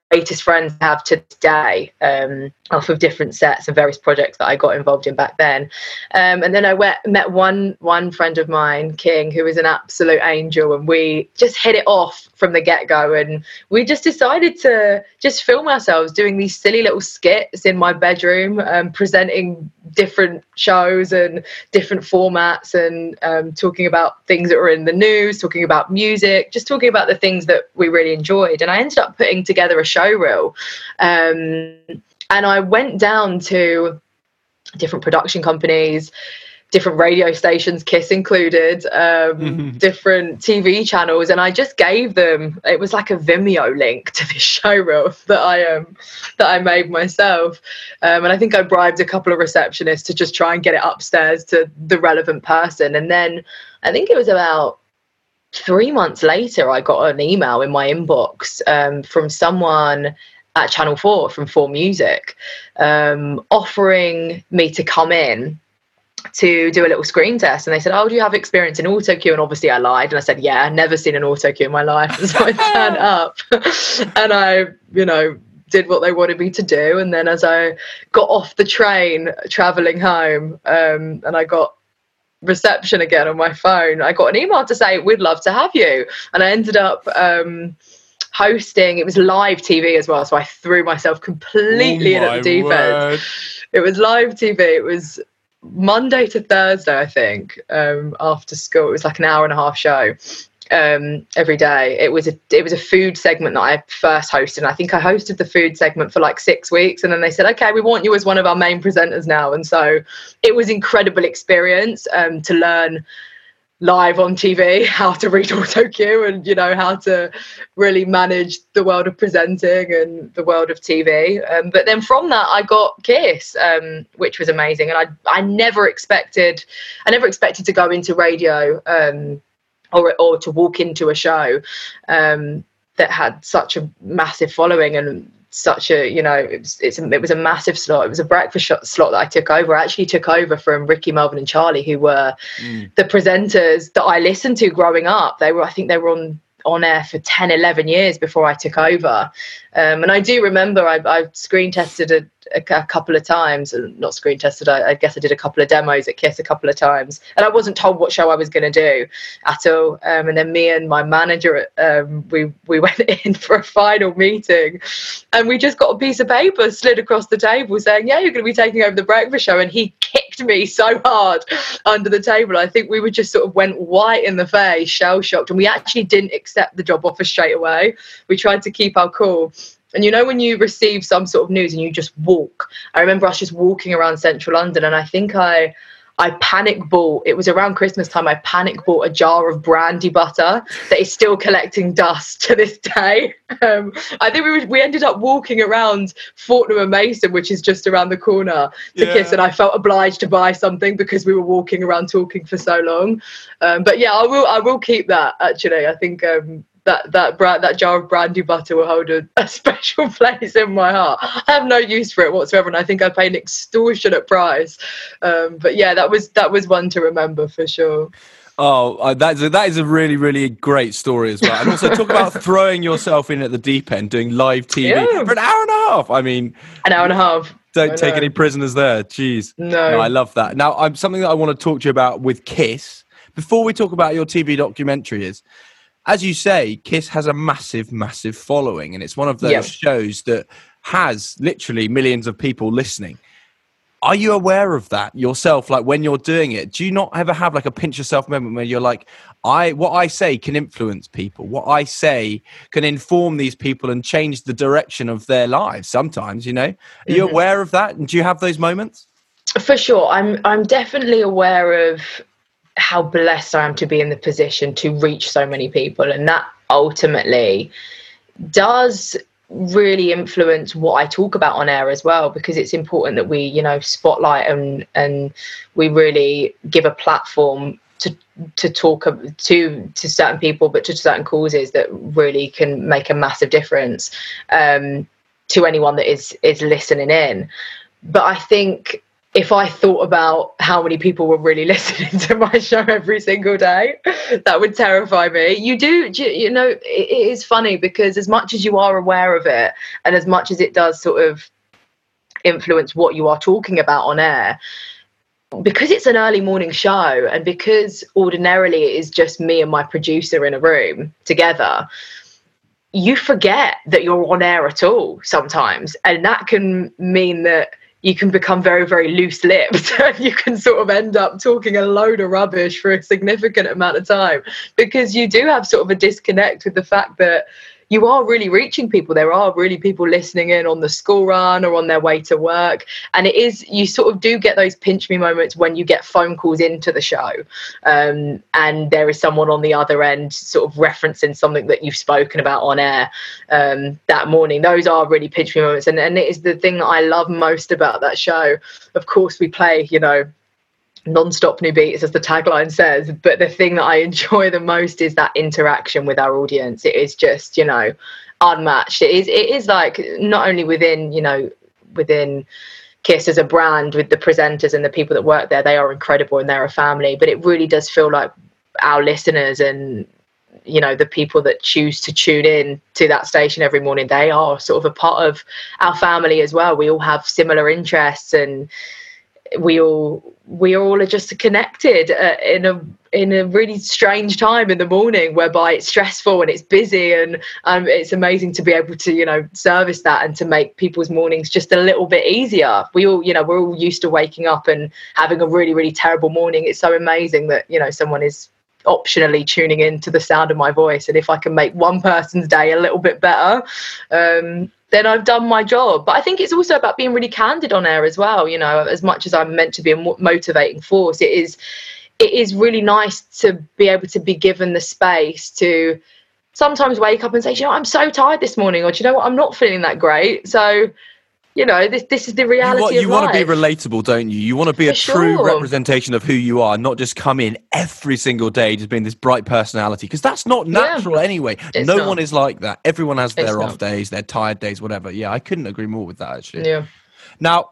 greatest friends I have to this day um, off of different sets and various projects that I got involved in back then. Um, and then I went, met one one friend of mine, King, who was an absolute angel, and we just hit it off from the get go. And we just decided to just film ourselves doing these silly little skits in my bedroom, um, presenting different shows and different formats and um, talking about things that were in the news, talking about music, just talking about the things that we really enjoyed. And I ended up putting together a show reel. Um, and I went down to different production companies different radio stations, Kiss included, um, [LAUGHS] different TV channels, and I just gave them. It was like a Vimeo link to this [LAUGHS] show reel that I um that I made myself, um, and I think I bribed a couple of receptionists to just try and get it upstairs to the relevant person, and then I think it was about three months later, I got an email in my inbox um, from someone at Channel 4 from 4 Music um, offering me to come in to do a little screen test and they said, Oh, do you have experience in auto cue? And obviously I lied and I said, Yeah, I've never seen an auto cue in my life. [LAUGHS] And so I turned [LAUGHS] up and I, you know, did what they wanted me to do. And then as I got off the train traveling home, um, and I got reception again on my phone, I got an email to say, We'd love to have you. And I ended up um, hosting, it was live TV as well. So I threw myself completely oh in at the deep end. It was live TV. It was Monday to Thursday, I think, um, after school. It was like an hour and a half show um, every day. It was a it was a food segment that I first hosted. And I think I hosted the food segment for like six weeks, and then they said, "Okay, we want you as one of our main presenters now." And so it was incredible experience um, to learn live on TV [LAUGHS] how to read auto cue and you know how to really manage the world of presenting and the world of TV. Um, but then from that, I got Kiss, um, which was amazing, and I I never expected I never expected to go into radio um, or or to walk into a show um, that had such a massive following and such a you know it was, it's a, it was a massive slot. It was a breakfast slot that i took over. I actually took over from Rickie melvin and charlie who were mm. the presenters that i listened to growing up. They were i think they were on on air for 10 11 years before i took over. Um, and i do remember i, I screen tested a, a, a, couple of times and not screen tested I, I, guess i did a couple of demos at kiss a couple of times and i wasn't told what show i was going to do at all. Um, and then me and my manager um, we we [LAUGHS] went in for a final meeting and we just got a piece of paper slid across the table saying yeah you're going to be taking over the breakfast show and he kicked me so hard under the table. I think we were just sort of went white in the face shell shocked and we actually didn't accept the job offer straight away. We tried to keep our cool. And you know when you receive some sort of news and you just walk. I remember us just walking around central London, and I think I I panic bought, it was around Christmas time, I panic bought a jar of brandy butter that is still collecting dust to this day. [LAUGHS] Um, I think we, we ended up walking around Fortnum and Mason, which is just around the corner, to Yeah. kiss, and I felt obliged to buy something because we were walking around talking for so long. Um, but yeah, I will I will keep that actually. I think um, that that bra- that jar of brandy butter will hold a, a [LAUGHS] special place in my heart. I have no use for it whatsoever, and I think I paid an extortionate price. Um, but yeah, that was that was one to remember for sure. Oh, uh, that's a, that is a really really great story as well. And also talk about [LAUGHS] throwing yourself in at the deep end, doing live TV Yeah. for an hour and a half. I mean, An hour and a half. don't take any prisoners there. Jeez. No. I love that. Now, I'm something that I want to talk to you about with Kiss. Before we talk about your TV documentary, is as you say, Kiss has a massive, massive following, and it's one of those Yeah. shows that has literally millions of people listening. Are you aware of that yourself? Like when you're doing it, do you not ever have like a pinch yourself moment where you're like, I what I say can influence people. What I say can inform these people and change the direction of their lives. Sometimes, you know. Are you Mm-hmm. aware of that? And do you have those moments? For sure, I'm I'm definitely aware of how blessed I am to be in the position to reach so many people, and that ultimately does really influence what I talk about on air as well because it's important that we you know spotlight and and we really give a platform to to talk to to certain people but to certain causes that really can make a massive difference um, to anyone that is is listening in. But I think if I thought about how many people were really [LAUGHS] listening to my show every single day, that would terrify me. You do, you know, it is funny because as much as you are aware of it and as much as it does sort of influence what you are talking about on air, because it's an early morning show and because ordinarily it is just me and my producer in a room together, you forget that you're on air at all sometimes. And that can mean that you can become very, very loose lipped [LAUGHS] and you can sort of end up talking a load of rubbish for a significant amount of time because you do have sort of a disconnect with the fact that you are really reaching people. There are really people listening in on the school run or on their way to work. And it is, you sort of do get those pinch me moments when you get phone calls into the show um, and there is someone on the other end sort of referencing something that you've spoken about on air um, that morning. Those are really pinch me moments. And, and it is the thing that I love most about that show. Of course, we play, you know, non-stop new beats as the tagline says but the thing that i enjoy the most is that interaction with our audience. It is just you know unmatched. It is it is like not only within you know within kiss as a brand with the presenters and the people that work there they are incredible and they're a family but it really does feel like our listeners and you know the people that choose to tune in to that station every morning they are sort of a part of our family as well. We all have similar interests and we all we all are just connected uh, in a in a really strange time in the morning whereby it's stressful and it's busy and um, it's amazing to be able to you know service that and to make people's mornings just a little bit easier. We all you know we're all used to waking up and having a really really terrible morning. It's so amazing that you know someone is optionally tuning in to the sound of my voice and if i can make one person's day a little bit better um, then I've done my job. But I think it's also about being really candid on air as well. You know, as much as I'm meant to be a motivating force, it is it is really nice to be able to be given the space to sometimes wake up and say, you know. I'm so tired this morning, or do you know what, I'm not feeling that great. So, you know, this this is the You, reality want, of you want to be relatable, don't you? You want to be a For true sure. representation of who you are, not just come in every single day just being this bright personality. Because that's not Yeah. natural anyway. It's no not. one is like that. Everyone has It's their off not. days, their tired days, whatever. Yeah, I couldn't agree more with that actually. Yeah. Now,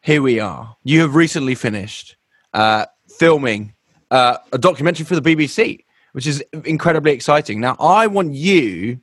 here we are. You have recently finished uh, filming uh, a documentary for the BBC, which is incredibly exciting. Now, I want you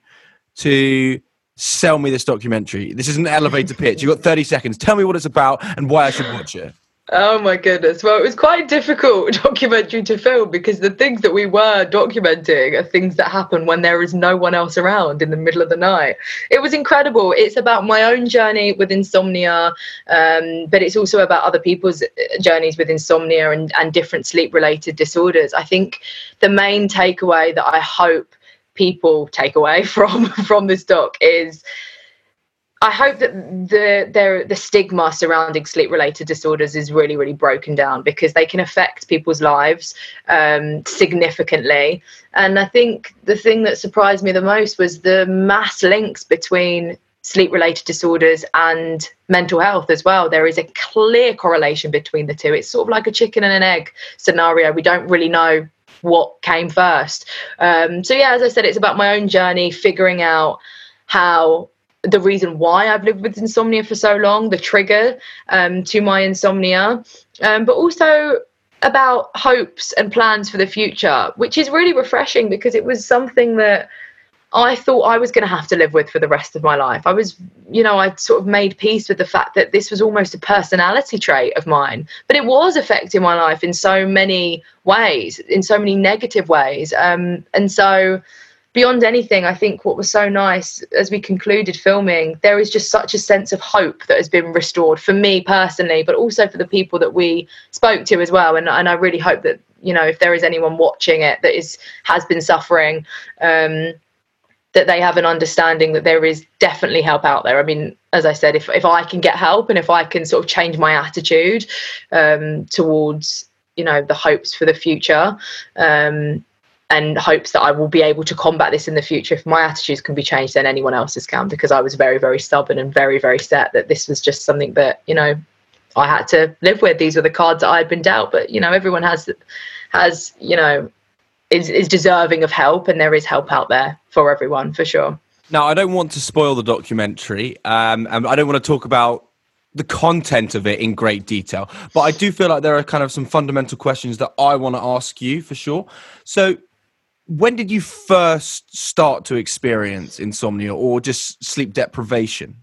to sell me this documentary. This is an elevator pitch. You've got 30 seconds. Tell me what it's about and why I should watch it. Oh my goodness. Well, it was quite difficult [LAUGHS] documentary to film because the things that we were documenting are things that happen when there is no one else around in the middle of the night. It was incredible. It's about my own journey with insomnia, um, but it's also about other people's uh, journeys with insomnia and, and different sleep related disorders. I think the main takeaway that I hope people take away [LAUGHS] from from this doc is I hope that the the the stigma surrounding sleep related disorders is really really broken down because they can affect people's lives um, significantly. And I think the thing that surprised me the most was the mass links between sleep related disorders and mental health as well. There is a clear correlation between the two. It's sort of like a chicken and an egg scenario. We don't really know what came first. Um, so yeah, as I said, it's about my own journey, figuring out how the reason why I've lived with insomnia for so long, the trigger um, to my insomnia, um, but also about hopes and plans for the future, which is really refreshing because it was something that I thought I was going to have to live with for the rest of my life. I was, you know, I'd sort of made peace with the fact that this was almost a personality trait of mine, but it was affecting my life in so many ways, in so many negative ways. Um, and so, beyond anything, I think what was so nice as we concluded filming, there is just such a sense of hope that has been restored for me personally, but also for the people that we spoke to as well. And, and I really hope that, you know, if there is anyone watching it that is has been suffering, um, that they have an understanding that there is definitely help out there. I mean, as I said, if if I can get help and if I can sort of change my attitude um, towards you know the hopes for the future, um, and hopes that I will be able to combat this in the future. If my attitudes can be changed, then anyone else's can, because I was very, very stubborn and very, very set that this was just something that, you know, I had to live with. These were the cards that I had been dealt. But, you know, everyone has, has, you know, is, is deserving of help and there is help out there for everyone for sure. Now, I don't want to spoil the documentary. Um, and I don't want to talk about the content of it in great detail, but I do feel like there are kind of some fundamental questions that I want to ask you for sure. So, when did you first start to experience insomnia or just sleep deprivation?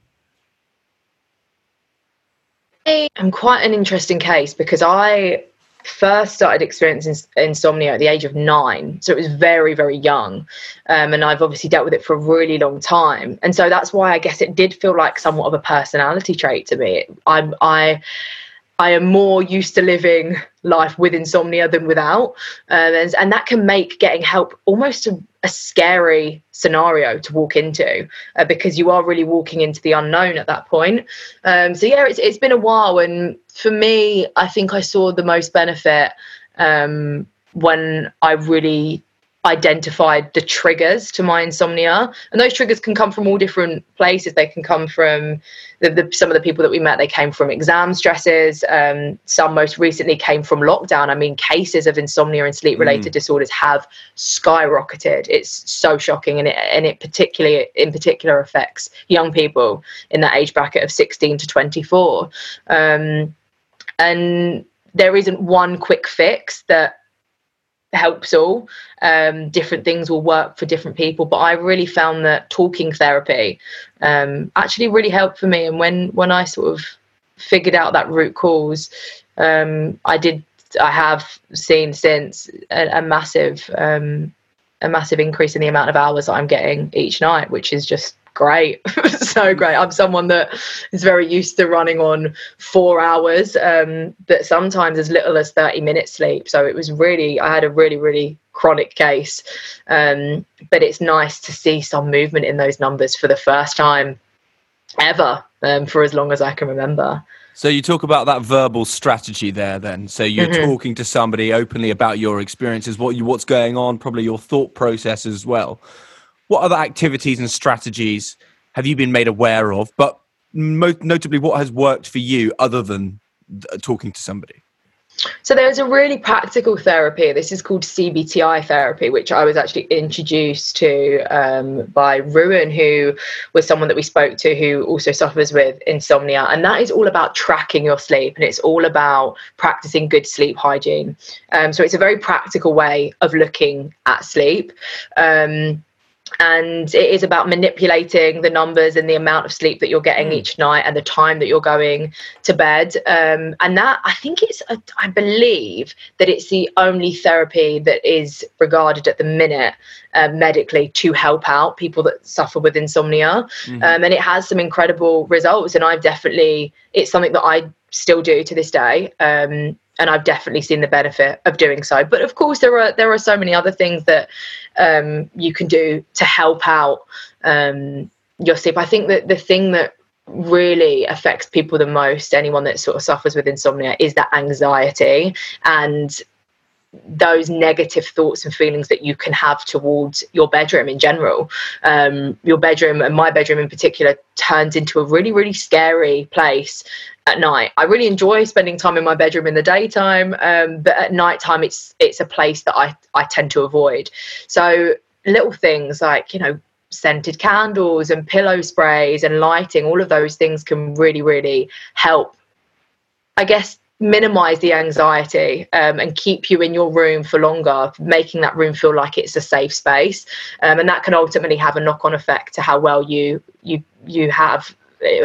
I'm quite an interesting case because I first started experiencing insomnia at the age of nine. So it was very, very young. Um, and I've obviously dealt with it for a really long time. And so that's why I guess it did feel like somewhat of a personality trait to me. I'm, I, I am more used to living life with insomnia than without. Um, and, and, that can make getting help almost a, a scary scenario to walk into uh, because you are really walking into the unknown at that point. Um, so, yeah, it's, it's been a while. And for me, I think I saw the most benefit um, when I really identified the triggers to my insomnia. And those triggers can come from all different places. They can come from the, the, some of the people that we met. They came from exam stresses. Um, some most recently came from lockdown. I mean cases of insomnia and sleep related mm. disorders have skyrocketed. It's so shocking. And it, and it particularly in particular affects young people in that age bracket of 16 to 24 um, and there isn't one quick fix that helps all. Um, different things will work for different people, but I really found that talking therapy um, actually really helped for me. And when when I sort of figured out that root cause, um, I did. I have seen since a, a massive um, a massive increase in the amount of hours that I'm getting each night, which is just great. [LAUGHS] So great. I'm someone that is very used to running on four hours um but sometimes as little as 30 minutes sleep. So it was really i had a really really chronic case. Um but it's nice to see some movement in those numbers for the first time ever um, for as long as i can remember. So you talk about that verbal strategy there then. So you're mm-hmm. talking to somebody openly about your experiences, what you what's going on, probably your thought process as well what other activities and strategies have you been made aware of? But most notably, what has worked for you other than talking to somebody? So there's a really practical therapy. This is called CBTI therapy, which I was actually introduced to um, by Ruan, who was someone that we spoke to who also suffers with insomnia. And that is all about tracking your sleep and it's all about practicing good sleep hygiene. Um, so it's a very practical way of looking at sleep. Um, and it is about manipulating the numbers and the amount of sleep that you're getting mm. each night and the time that you're going to bed um, and that i think it's a, I believe that it's the only therapy that is regarded at the minute uh, medically to help out people that suffer with insomnia mm-hmm. um, and it has some incredible results and i've definitely it's something that i still do to this day um, and I've definitely seen the benefit of doing so. But of course, there are there are so many other things that um, you can do to help out um, your sleep. I think that the thing that really affects people the most anyone that sort of suffers with insomnia is that anxiety and those negative thoughts and feelings that you can have towards your bedroom in general. Um, your bedroom and my bedroom in particular turns into a really, really scary place at night. I really enjoy spending time in my bedroom in the daytime, um, but at night time, it's it's a place that I I tend to avoid. So little things like you know scented candles and pillow sprays and lighting, all of those things can really, really help. I guess minimize the anxiety um, and keep you in your room for longer, making that room feel like it's a safe space, um, and that can ultimately have a knock-on effect to how well you you you have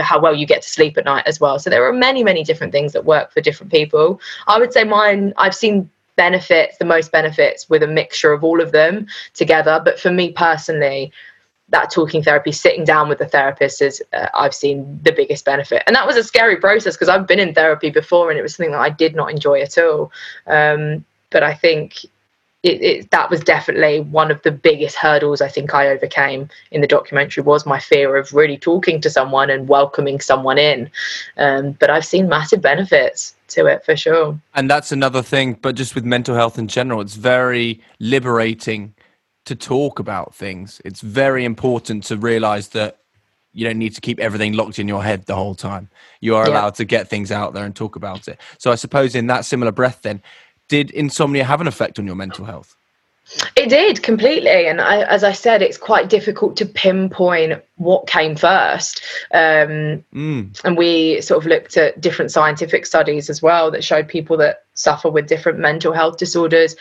how well you get to sleep at night as well. So there are many many different things that work for different people. I would say mine. I've seen benefits, the most benefits with a mixture of all of them together. But for me personally, that talking therapy, sitting down with the therapist is uh, I've seen the biggest benefit. And that was a scary process because I've been in therapy before and it was something that I did not enjoy at all. Um, but I think it, it, that was definitely one of the biggest hurdles I think I overcame in the documentary was my fear of really talking to someone and welcoming someone in. Um, but I've seen massive benefits to it for sure. And that's another thing, but just with mental health in general, it's very liberating to talk about things. It's very important to realize that you don't need to keep everything locked in your head the whole time. You are yeah. allowed to get things out there and talk about it. So I suppose in that similar breath then, did insomnia have an effect on your mental health? It did completely, and I, as I said, it's quite difficult to pinpoint what came first. Um, mm. And we sort of looked at different scientific studies as well that showed people that suffer with different mental health disorders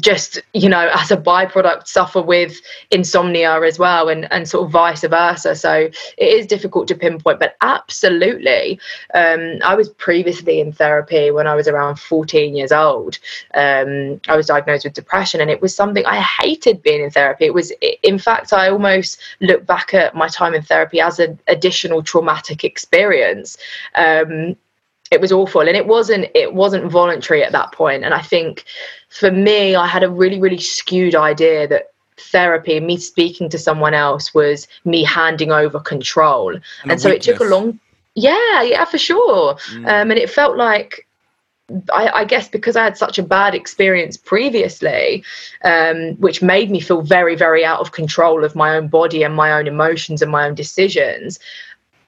just you know as a byproduct suffer with insomnia as well and and sort of vice versa. So it is difficult to pinpoint but absolutely. Um, i was previously in therapy when i was around 14 years old. Um, i was diagnosed with depression and it was something i hated being in therapy. It was in fact i almost look back at my time in therapy as an additional traumatic experience. Um, it was awful and it wasn't it wasn't voluntary at that point and i think for me i had a really really skewed idea that therapy me speaking to someone else was me handing over control and, and so weakness. it took a long yeah yeah for sure mm. um, and it felt like I, I, guess because I had such a bad experience previously, um, which made me feel very, very out of control of my own body and my own emotions and my own decisions,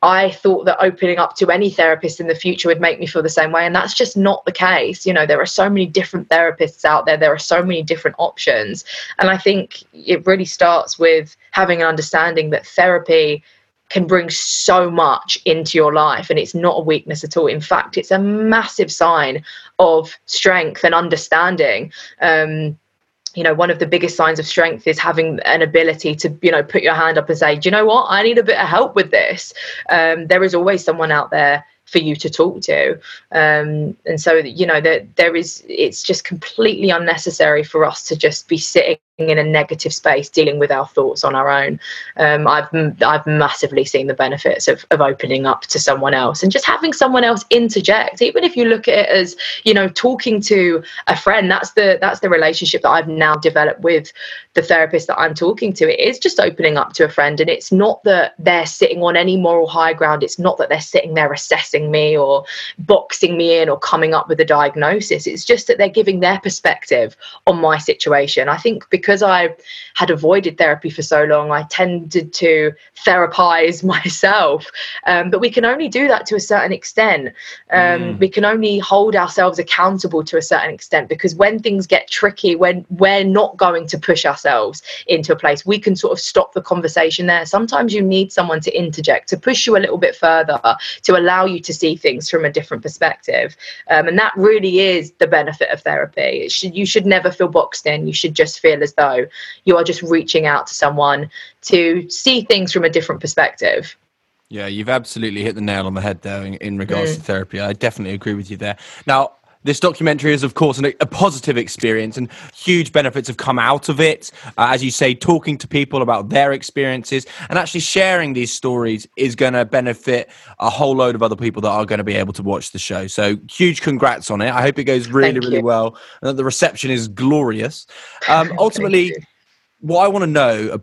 I thought that opening up to any therapist in the future would make me feel the same way. And that's just not the case. You know, there are so many different therapists out there, there are so many different options. And I think it really starts with having an understanding that therapy can bring so much into your life and it's not a weakness at all in fact it's a massive sign of strength and understanding um, you know one of the biggest signs of strength is having an ability to you know put your hand up and say do you know what? I need a bit of help with this. Um, there is always someone out there for you to talk to. Um, and so you know that there is it's just completely unnecessary for us to just be sitting in a negative space dealing with our thoughts on our own. Um, i've i've massively seen the benefits of, of opening up to someone else and just having someone else interject. Even if you look at it as you know talking to a friend that's the that's the relationship that i've now developed with the therapist that i'm talking to. It is just opening up to a friend and it's not that they're sitting on any moral high ground. It's not that they're sitting there assessing me or boxing me in or coming up with a diagnosis. It's just that they're giving their perspective on my situation. I think because because I had avoided therapy for so long, I tended to therapize [LAUGHS] myself. Um, but we can only do that to a certain extent. Um, mm. We can only hold ourselves accountable to a certain extent because when things get tricky, when we're not going to push ourselves into a place, we can sort of stop the conversation there. Sometimes you need someone to interject, to push you a little bit further, to allow you to see things from a different perspective. Um, and that really is the benefit of therapy. Should, you should never feel boxed in. You should just feel as so you are just reaching out to someone to see things from a different perspective. Yeah, you've absolutely hit the nail on the head there in, in regards mm. to therapy. I definitely agree with you there. Now, this documentary is, of course, an, a positive experience, and huge benefits have come out of it. Uh, as you say, talking to people about their experiences and actually sharing these stories is going to benefit a whole load of other people that are going to be able to watch the show. So, huge congrats on it. I hope it goes really, really well, and that the reception is glorious. [LAUGHS] Um, ultimately, what I want to know, uh,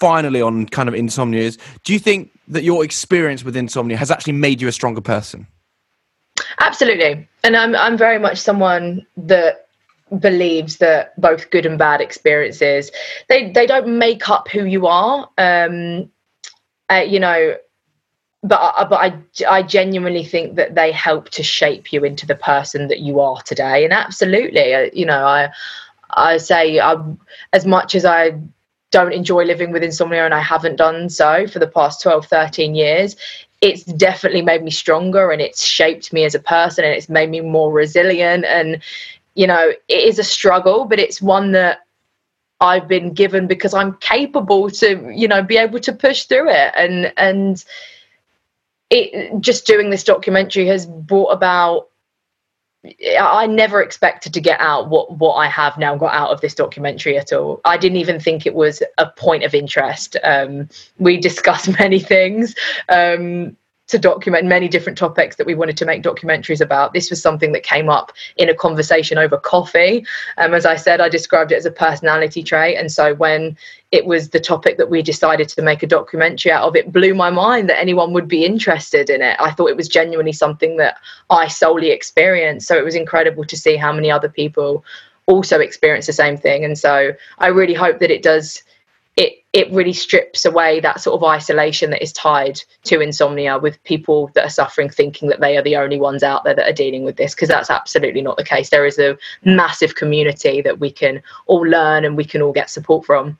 finally, on kind of insomnia is: Do you think that your experience with insomnia has actually made you a stronger person? Absolutely. And I'm I'm very much someone that believes that both good and bad experiences they they don't make up who you are um uh, you know but I, but I I genuinely think that they help to shape you into the person that you are today and absolutely uh, you know I I say I as much as I don't enjoy living with insomnia and I haven't done so for the past 12 13 years it's definitely made me stronger and it's shaped me as a person and it's made me more resilient. And you know it is a struggle but it's one that i've been given because i'm capable to you know be able to push through it. And and it just doing this documentary has brought about I never expected to get out what what I have now got out of this documentary at all. I didn't even think it was a point of interest. Um, we discussed [LAUGHS] many things. Um, to document many different topics that we wanted to make documentaries about. This was something that came up in a conversation over coffee. Um, as I said, I described it as a personality trait. And so when it was the topic that we decided to make a documentary out of, it blew my mind that anyone would be interested in it. I thought it was genuinely something that I solely experienced. So it was incredible to see how many other people also experience the same thing. And so I really hope that it does it really strips away that sort of isolation that is tied to insomnia with people that are suffering thinking that they are the only ones out there that are dealing with this because that's absolutely not the case there is a massive community that we can all learn and we can all get support from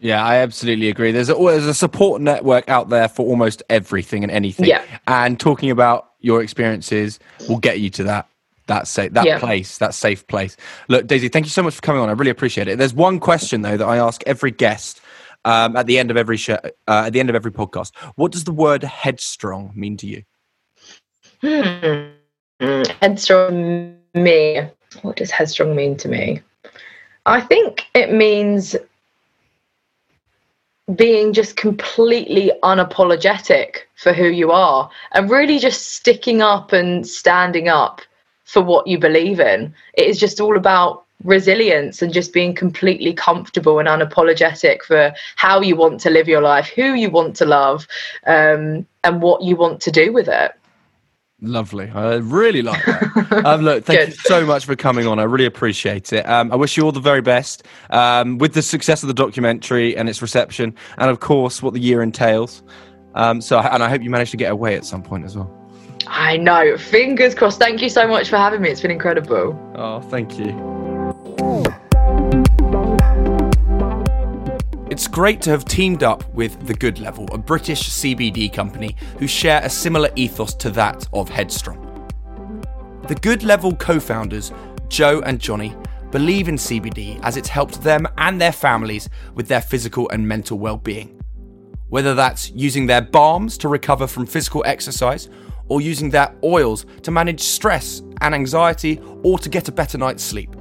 yeah, I absolutely agree. There's a, there's a support network out there for almost everything and anything. Yeah. And talking about your experiences will get you to that that safe that yeah. place, that safe place. Look, Daisy, thank you so much for coming on. I really appreciate it. There's one question though that I ask every guest um, at the end of every show, uh, at the end of every podcast. What does the word headstrong mean to you? Hmm. Headstrong me. What does headstrong mean to me? I think it means being just completely unapologetic for who you are and really just sticking up and standing up for what you believe in. It is just all about resilience and just being completely comfortable and unapologetic for how you want to live your life, who you want to love, um, and what you want to do with it. Lovely. I really like that. [LAUGHS] um, look, thank you so much for coming on. I really appreciate it. Um, I wish you all the very best um, with the success of the documentary and its reception, and of course, what the year entails. Um, so, and I hope you manage to get away at some point as well. I know. Fingers crossed. Thank you so much for having me. It's been incredible. Oh, thank you. It's great to have teamed up with The Good Level, a British CBD company who share a similar ethos to that of Headstrong. The Good Level co founders, Joe and Johnny, believe in CBD as it's helped them and their families with their physical and mental well being. Whether that's using their balms to recover from physical exercise, or using their oils to manage stress and anxiety, or to get a better night's sleep.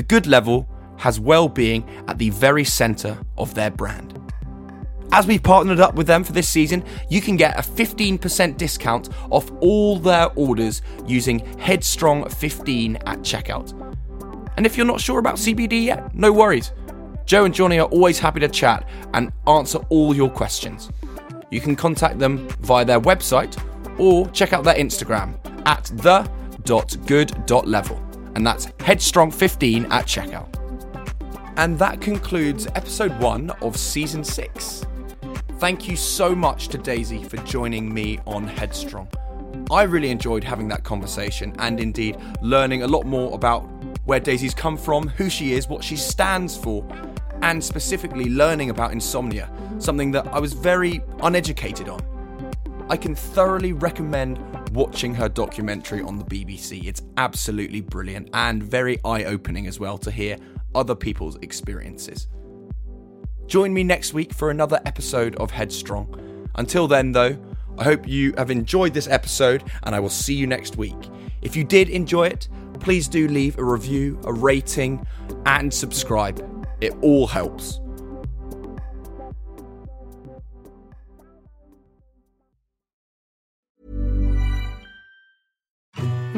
The Good Level has well-being at the very center of their brand. As we've partnered up with them for this season, you can get a 15% discount off all their orders using Headstrong15 at checkout. And if you're not sure about CBD yet, no worries. Joe and Johnny are always happy to chat and answer all your questions. You can contact them via their website or check out their Instagram at the.good.level. And that's Headstrong15 at checkout. And that concludes episode one of season six. Thank you so much to Daisy for joining me on Headstrong. I really enjoyed having that conversation and indeed learning a lot more about where Daisy's come from, who she is, what she stands for, and specifically learning about insomnia, something that I was very uneducated on. I can thoroughly recommend watching her documentary on the BBC. It's absolutely brilliant and very eye opening as well to hear other people's experiences. Join me next week for another episode of Headstrong. Until then, though, I hope you have enjoyed this episode and I will see you next week. If you did enjoy it, please do leave a review, a rating, and subscribe. It all helps.